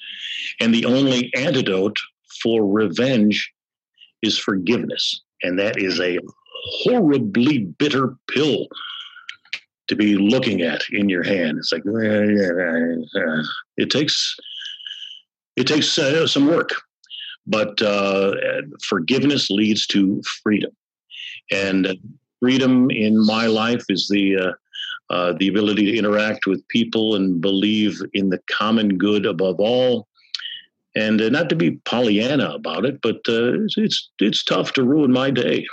And the only antidote for revenge is forgiveness and that is a horribly bitter pill to be looking at in your hand. It's like it takes it takes uh, some work, but uh, forgiveness leads to freedom, and freedom in my life is the uh, uh, the ability to interact with people and believe in the common good above all. And uh, not to be Pollyanna about it, but uh, it's it's tough to ruin my day.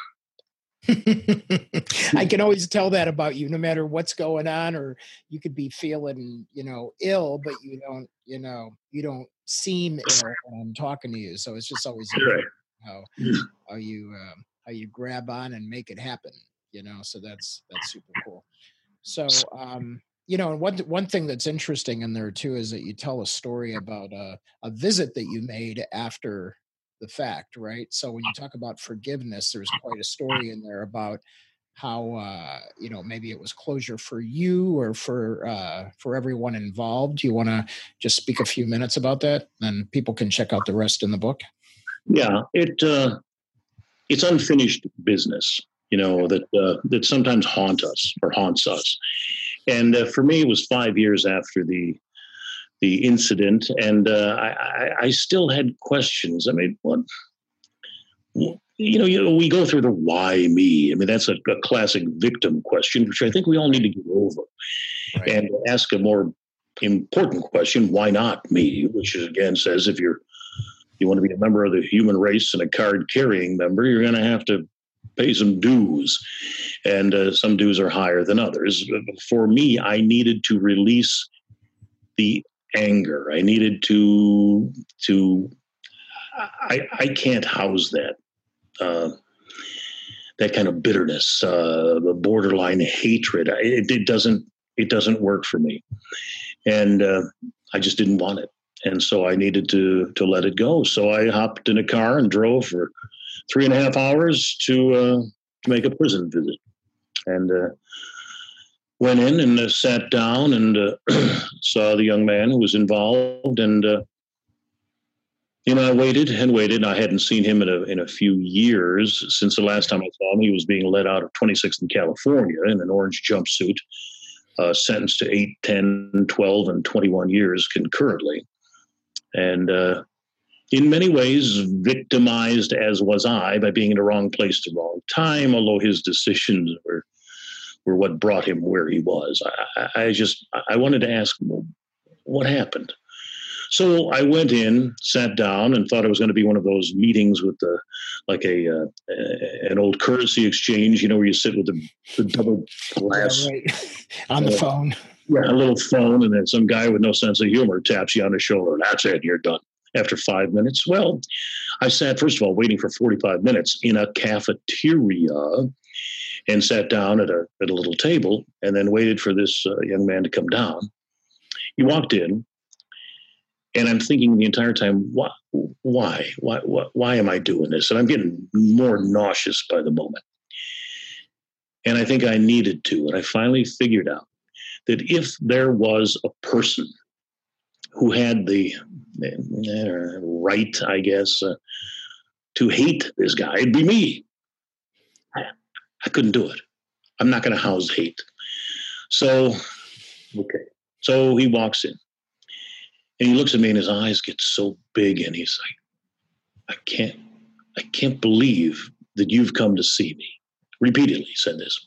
I can always tell that about you, no matter what's going on, or you could be feeling, you know, ill, but you don't, you know, you don't seem ill when I'm talking to you. So it's just always Right. how how you um, how you grab on and make it happen. You know, so that's that's super cool. So um, you know, and one one thing that's interesting in there too is that you tell a story about a, a visit that you made after the fact, right? So when you talk about forgiveness, there's quite a story in there about how uh, you know maybe it was closure for you or for uh, for everyone involved. Do you want to just speak a few minutes about that? and people can check out the rest in the book. Yeah, it uh, it's unfinished business, you know, that uh, that sometimes haunt us or haunts us. And uh, for me, it was five years after the the incident, and uh, I, I, I still had questions. I mean, what? You know, you know, we go through the why me. I mean, that's a, a classic victim question, which I think we all need to get over, Right. and ask a more important question: Why not me? Which is, again says if you're you want to be a member of the human race and a card carrying member, you're going to have to pay some dues. And uh, some dues are higher than others. For me, I needed to release the anger. I needed to, to, I, I can't house that. Uh, that kind of bitterness, uh, the borderline hatred. It, it doesn't. It doesn't work for me, and uh, I just didn't want it and so I needed to to let it go. So I hopped in a car and drove for three and a half hours to uh, to make a prison visit, and uh, went in and uh, sat down and uh, saw the young man who was involved, and uh, you know I waited and waited. and I hadn't seen him in a in a few years since the last time I saw him. He was being let out of 26th in California in an orange jumpsuit. Uh, sentenced to 8, 10, 12, and 21 years concurrently and uh, in many ways victimized as was I by being in the wrong place at the wrong time. Although his decisions were were what brought him where he was. I, I just I wanted to ask well, what happened. So I went in, sat down, and thought it was going to be one of those meetings with the like a uh, an old currency exchange, you know, where you sit with the, the double glass Yeah, right. on the phone. yeah, a little phone, and then some guy with no sense of humor taps you on the shoulder. And that's it, you're done. After five minutes, well, I sat first of all waiting for 45 minutes in a cafeteria, and sat down at a at a little table, and then waited for this uh, young man to come down. He walked in, and I'm thinking the entire time, why, why, why, why, am I doing this? And I'm getting more nauseous by the moment. And I think I needed to, and I finally figured out that if there was a person who had the uh, right, I guess, uh, to hate this guy, it'd be me. I, couldn't do it. I'm not going to house hate. So, okay. So he walks in and he looks at me and his eyes get so big and he's like, I can't, I can't believe that you've come to see me. Repeatedly said this.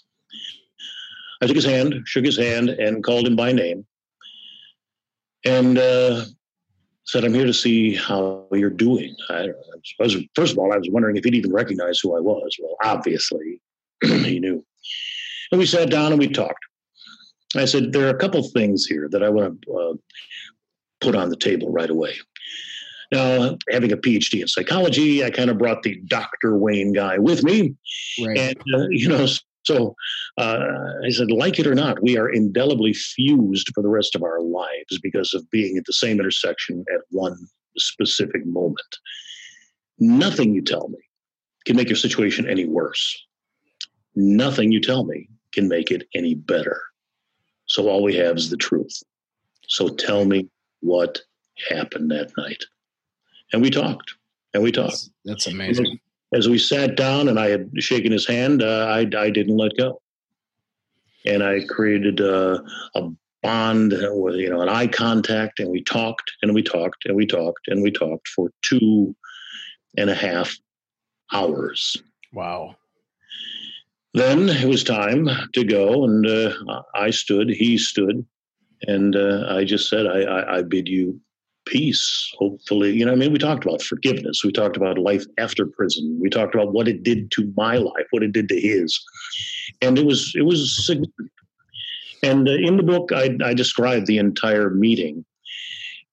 I took his hand, shook his hand, and called him by name, and uh, said, "I'm here to see how you're doing." I, I was first of all, I was wondering if he'd even recognize who I was. Well, obviously, he knew. And we sat down and we talked. I said, "There are a couple things here that I want to uh, put on the table right away." Now, having a PhD in psychology, I kind of brought the Dr. Wayne guy with me, Right. and uh, you know so uh, i said like it or not we are indelibly fused for the rest of our lives because of being at the same intersection at one specific moment nothing you tell me can make your situation any worse nothing you tell me can make it any better so all we have is the truth so tell me what happened that night and we talked and we talked that's, that's amazing. as we sat down and I had shaken his hand, uh, I, I didn't let go. And I created uh, a bond with, you know, an eye contact and we talked and we talked and we talked and we talked for two and a half hours. Wow. Then it was time to go and uh, I stood, he stood, and uh, I just said, I, I, I bid you peace, hopefully. You know, I mean, we talked about forgiveness. We talked about life after prison. We talked about what it did to my life, what it did to his. And it was, it was significant. And uh, in the book, I, I described the entire meeting.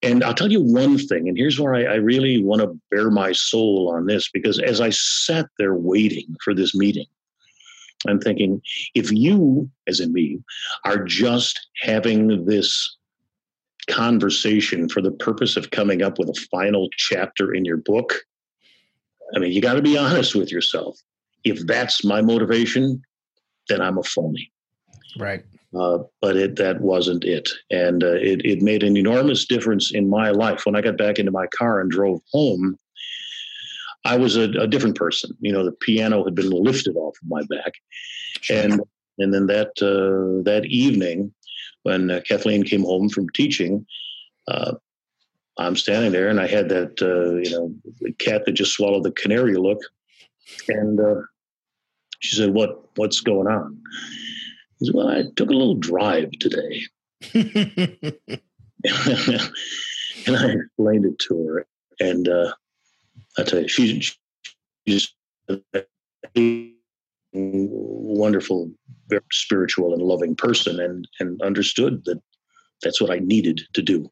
And I'll tell you one thing, and here's where I, I really want to bare my soul on this, because as I sat there waiting for this meeting, I'm thinking, if you, as in me, are just having this conversation for the purpose of coming up with a final chapter in your book, I mean, you got to be honest with yourself. If that's my motivation, then I'm a phony. Right. Uh, but it that wasn't it, and uh, it it made an enormous difference in my life. When I got back into my car and drove home, I was a, a different person. You know, the piano had been lifted off of my back, and and then that uh, that evening, when uh, Kathleen came home from teaching, uh, I'm standing there and I had that, uh, you know, cat that just swallowed the canary look. And uh, she said, what, what's going on? He said, well, I took a little drive today. and I explained it to her. And uh, I tell you, she's, she's a wonderful, very spiritual and loving person and, and understood that that's what I needed to do.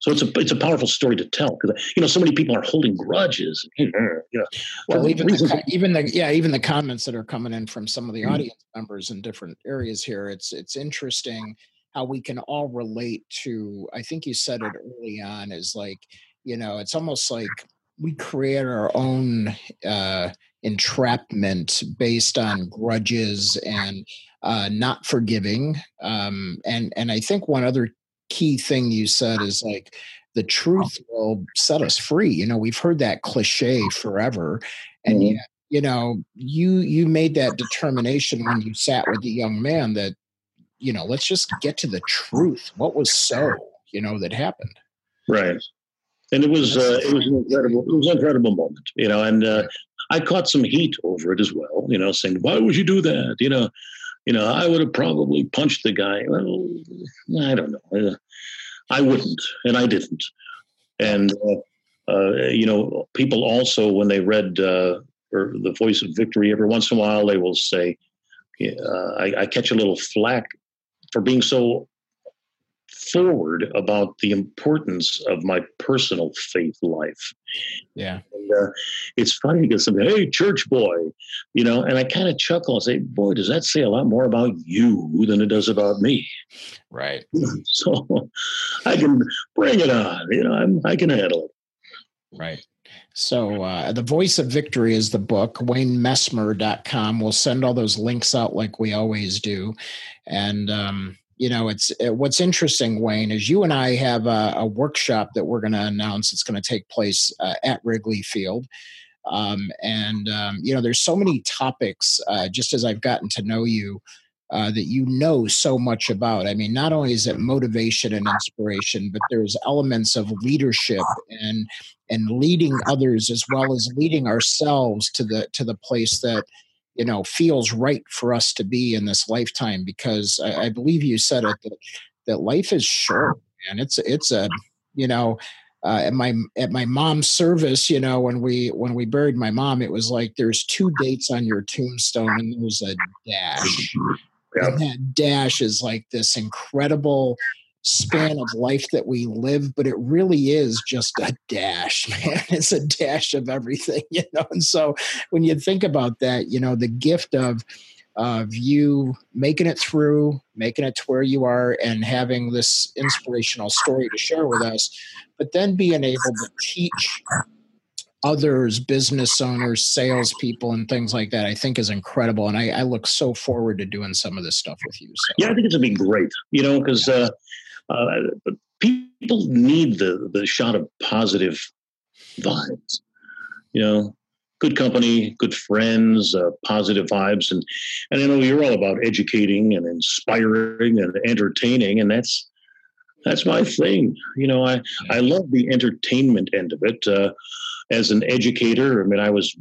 So it's a it's a powerful story to tell because you know so many people are holding grudges. You know, well, even the, even the yeah even the comments that are coming in from some of the mm-hmm. audience members in different areas here. It's it's interesting how we can all relate to. I think you said it early on is like you know it's almost like we create our own uh, entrapment based on grudges and uh, not forgiving. Um, and and I think one other key thing you said is like the truth will set us free. You know, we've heard that cliche forever, and mm-hmm. yet, you know, you you made that determination when you sat with the young man that you know, let's just get to the truth. What was so, you know, that happened? Right. And it was uh, it was an incredible it was an incredible moment, you know, and uh, I caught some heat over it as well, you know, saying, Why would you do that? You know, you know, I would have probably punched the guy. Well, I don't know. I wouldn't, and I didn't. And uh, uh, you know, people also when they read uh, or the Voice of Victory, every once in a while they will say, uh, I, I catch a little flack for being so forward about the importance of my personal faith life. Yeah. And, uh, it's funny because somebody, hey, church boy, you know, and I kind of chuckle and say, boy, does that say a lot more about you than it does about me. Right. So I can bring it on, you know, I'm, I can handle it. Right. So, uh, The Voice of Victory is the book, waynemessmer.com. We'll send all those links out like we always do. And, um, you know, it's it, what's interesting, Wayne, is you and I have a, a workshop that we're going to announce. It's going to take place uh, at Wrigley Field. Um, and, um, you know, there's so many topics, uh, just as I've gotten to know you, uh, that you know so much about. I mean, not only is it motivation and inspiration, but there's elements of leadership and and leading others as well as leading ourselves to the to the place that you know feels right for us to be in this lifetime because I, I believe you said it that, that life is short and it's it's a you know uh, at my at my mom's service you know when we when we buried my mom it was like there's two dates on your tombstone and there's a dash yeah. and that dash is like this incredible span of life that we live, but it really is just a dash, man. It's a dash of everything, you know. And so when you think about that, you know, the gift of of you making it through, making it to where you are, and having this inspirational story to share with us, but then being able to teach others, business owners, salespeople, and things like that, I think is incredible. And I, I, look so forward to doing some of this stuff with you. So. Yeah, I think it's gonna be great. You know, because uh, uh, people need the the shot of positive vibes. You know, good company, good friends, uh, positive vibes, and and I know you're all about educating and inspiring and entertaining, and that's that's my thing. You know, I I love the entertainment end of it. Uh, as an educator, I mean, I was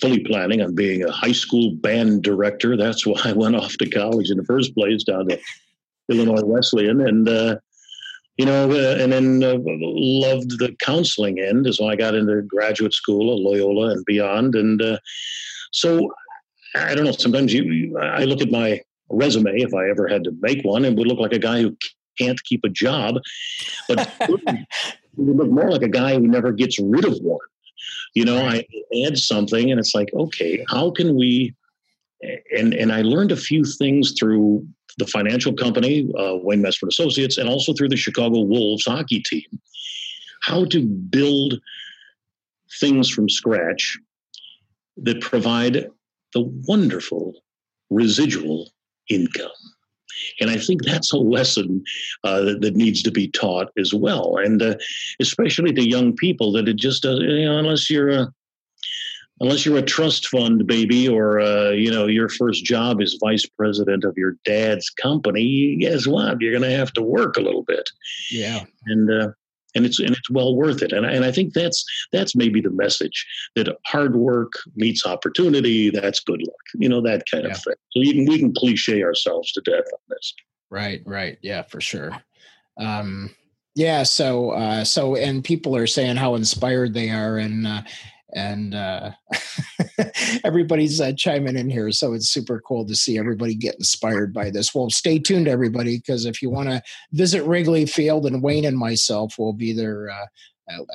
fully planning on being a high school band director. That's why I went off to college in the first place down to Illinois Wesleyan, and uh, you know, uh, and then uh, loved the counseling end. So I got into graduate school at Loyola and beyond. And uh, so I don't know. Sometimes you, I look at my resume if I ever had to make one, and would look like a guy who can't keep a job, but would look more like a guy who never gets rid of one. You know, I add something, and it's like, okay, how can we? And and I learned a few things through the financial company, uh, Wayne Messmer Associates, and also through the Chicago Wolves hockey team, how to build things from scratch that provide the wonderful residual income. And I think that's a lesson uh, that, that, needs to be taught as well, and uh, especially to young people that it just does. You know, unless you're a unless you're a trust fund baby, or uh, you know your first job is vice president of your dad's company. Guess what? You're going to have to work a little bit. Yeah, and uh, and it's and it's well worth it. And and I think that's that's maybe the message that hard work meets opportunity. That's good luck, you know that kind yeah. of thing. So you can we can cliche ourselves to death on this. Right, right, yeah, for sure. Um, yeah, so uh, so and people are saying how inspired they are, and uh, and uh, everybody's uh, chiming in here. So it's super cool to see everybody get inspired by this. Well, stay tuned, everybody, because if you want to visit Wrigley Field, and Wayne and myself will be there. Uh,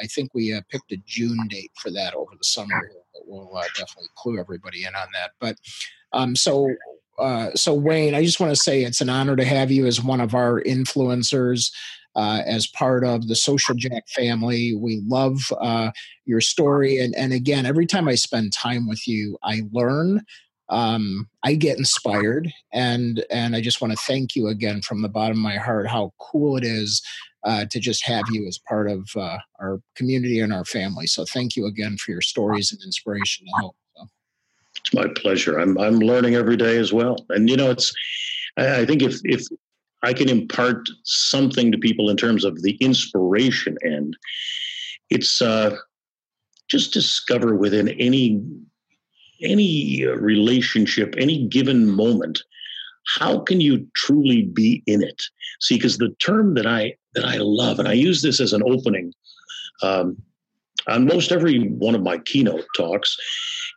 I think we uh, picked a June date for that over the summer. But we'll uh, definitely clue everybody in on that. But um, so uh, so Wayne, I just want to say it's an honor to have you as one of our influencers uh, as part of the Social Jack family. We love uh, your story. And, and again, every time I spend time with you, I learn. Um, I get inspired, and and I just want to thank you again from the bottom of my heart. How cool it is uh, to just have you as part of uh, our community and our family. So thank you again for your stories and inspiration and. So. It's my pleasure. I'm I'm learning every day as well, and you know it's. I think if if I can impart something to people in terms of the inspiration end. It's uh, just discover within any any relationship, any given moment, how can you truly be in it? See, because the term that I that I love, and I use this as an opening um, on most every one of my keynote talks,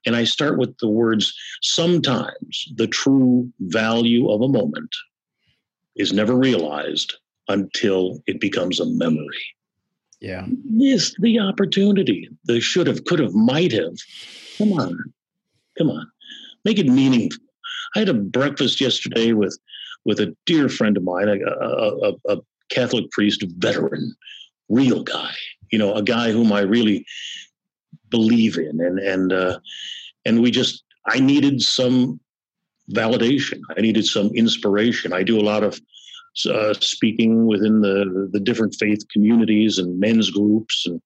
and I start with the words: "Sometimes the true value of a moment is never realized until it becomes a memory. Yeah. Miss the opportunity. The should have, could have, might have. Come on. Come on. Make it meaningful. I had a breakfast yesterday with with a dear friend of mine, a, a, a Catholic priest, veteran, real guy. You know, a guy whom I really believe in, and and uh, and we just I needed some validation. I needed some inspiration. I do a lot of uh, speaking within the the different faith communities and men's groups, and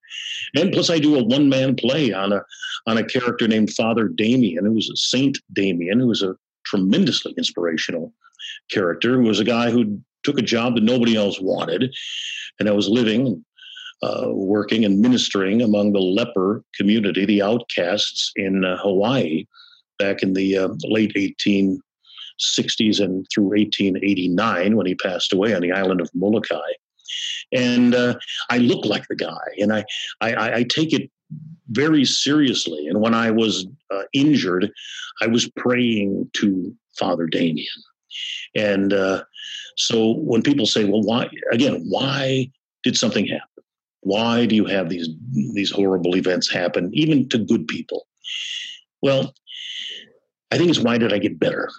and plus I do a one man play on a on a character named Father Damien, who was a Saint Damien, who was a tremendously inspirational character, who was a guy who took a job that nobody else wanted, and I was living. Uh, working and ministering among the leper community, the outcasts in uh, Hawaii, back in the uh, late 1860s and through 1889 when he passed away on the island of Molokai. And uh, I look like the guy, and I, I, I take it very seriously. And when I was uh, injured, I was praying to Father Damien. And uh, so when people say, well, why, again, why did something happen? Why do you have these, these horrible events happen, even to good people? Well, I think it's why did I get better?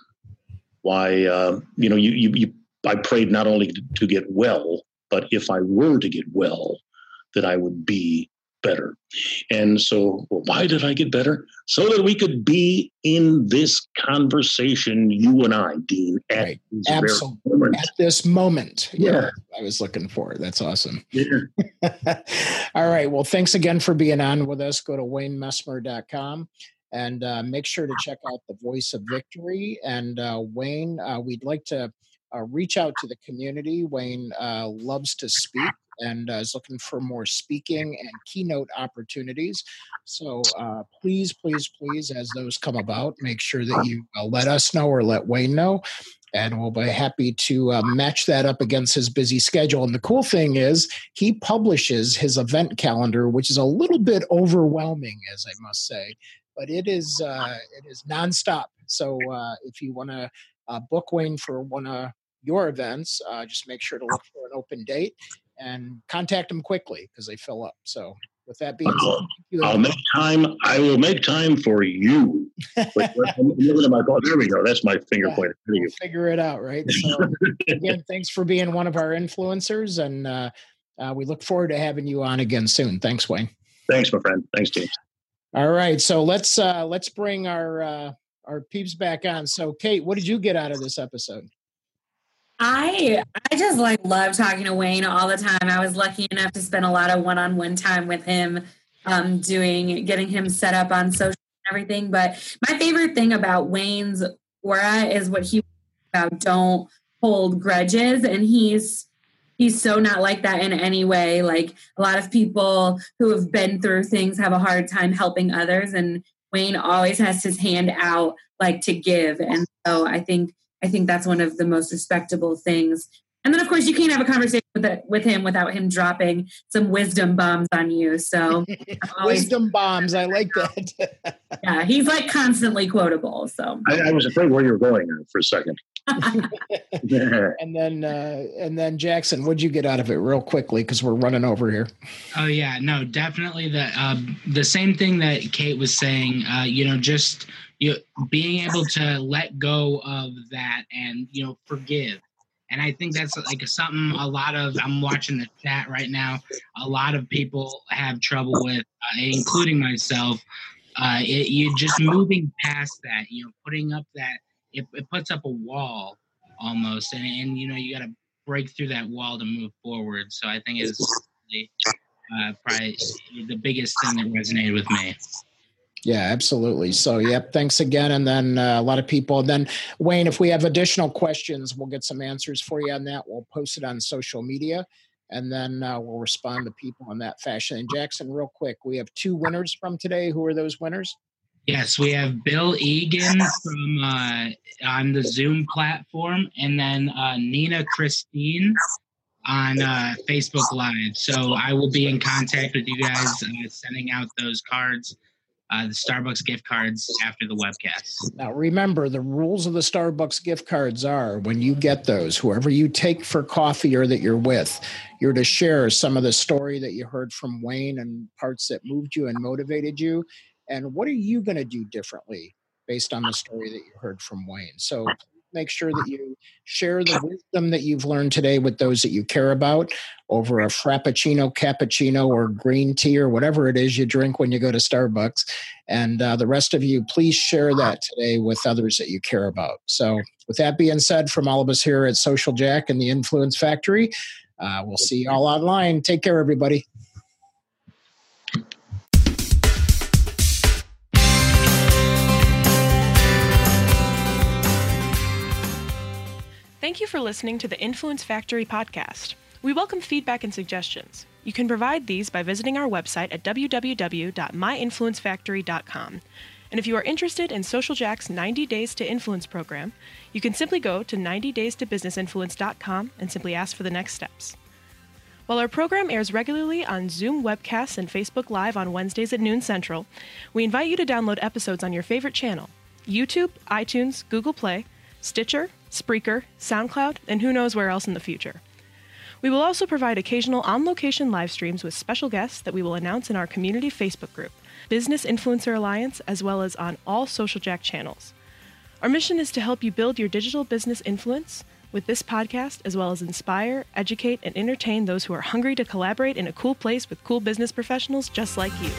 Why, uh, you know, you, you, you, I prayed not only to get well, but if I were to get well, that I would be better. And so, well, why did I get better? So that we could be in this conversation, you and I, Dean, at right. this Absolutely. At this moment. Yeah. I was looking for. That's awesome. Yeah. All right. Well, thanks again for being on with us. Go to waynemessmer.com and uh, make sure to check out the Voice of Victory. And uh, Wayne, uh, we'd like to uh, reach out to the community. Wayne uh, loves to speak and uh, is looking for more speaking and keynote opportunities. So please, please, please, as those come about, make sure that you let us know or let Wayne know. and we'll be happy to uh, match that up against his busy schedule. And the cool thing is, he publishes his event calendar, which is a little bit overwhelming, as I must say, but it is uh, it is nonstop. So uh, if you want to uh, book Wayne for one of your events, uh, just make sure to look for an open date and contact them quickly because they fill up. So with that being said, I'll make time. I will make time for you. there we go. That's my finger yeah, pointer. We'll figure it out, right? So again, thanks for being one of our influencers, and uh, uh, we look forward to having you on again soon. Thanks, Wayne. Thanks, my friend. Thanks, James. All right, so let's uh, let's bring our uh, our peeps back on. So, Kate, what did you get out of this episode? I I just like love talking to Wayne all the time. I was lucky enough to spend a lot of one-on-one time with him, um, doing getting him set up on social and everything. But my favorite thing about Wayne's aura is what he about don't hold grudges, and he's he's so not like that in any way. Like a lot of people who have been through things have a hard time helping others, and Wayne always has his hand out like to give. And so I think I think that's one of the most respectable things. And then, of course, you can't have a conversation with it, with him without him dropping some wisdom bombs on you. So, always, wisdom bombs, I like that. yeah, he's like constantly quotable. So, I, I was afraid where you were going for a second. and then, uh, and then Jackson, what'd you get out of it, real quickly, because we're running over here. Oh yeah, no, definitely the uh, the same thing that Kate was saying. Uh, you know, just you being able to let go of that and you know forgive and i think that's like something a lot of i'm watching the chat right now a lot of people have trouble with uh, including myself uh, it, you just moving past that you know putting up that it, it puts up a wall almost and, and you know you got to break through that wall to move forward so i think it's uh, probably the biggest thing that resonated with me yeah, absolutely. So, yep. Thanks again. And then uh, a lot of people. Then, Wayne, if we have additional questions, we'll get some answers for you on that. We'll post it on social media and then uh, we'll respond to people in that fashion. And Jackson, real quick, we have two winners from today. Who are those winners? Yes, we have Bill Egan from uh, on the Zoom platform, and then uh, Nina Christine on uh, Facebook Live. So I will be in contact with you guys, uh, sending out those cards uh, the Starbucks gift cards after the webcast. Now, remember the rules of the Starbucks gift cards are when you get those, whoever you take for coffee or that you're with, you're to share some of the story that you heard from Wayne and parts that moved you and motivated you. And what are you going to do differently based on the story that you heard from Wayne? So make sure that you share the wisdom that you've learned today with those that you care about over a frappuccino, cappuccino, or green tea, or whatever it is you drink when you go to Starbucks. And uh, the rest of you, please share that today with others that you care about. So, with that being said, from all of us here at Social Jack and the Influence Factory, uh, we'll see you all online. Take care, everybody. Thank you for listening to the Influence Factory podcast. We welcome feedback and suggestions. You can provide these by visiting our website at www.myinfluencefactory.com. And if you are interested in Social Jack's 90 Days to Influence program, you can simply go to 90daystobusinessinfluence.com and simply ask for the next steps. While our program airs regularly on Zoom webcasts and Facebook Live on Wednesdays at noon Central, we invite you to download episodes on your favorite channel YouTube, iTunes, Google Play, Stitcher, Spreaker, SoundCloud, and who knows where else in the future. We will also provide occasional on location live streams with special guests that we will announce in our community Facebook group, Business Influencer Alliance, as well as on all Social Jack channels. Our mission is to help you build your digital business influence with this podcast, as well as inspire, educate, and entertain those who are hungry to collaborate in a cool place with cool business professionals just like you.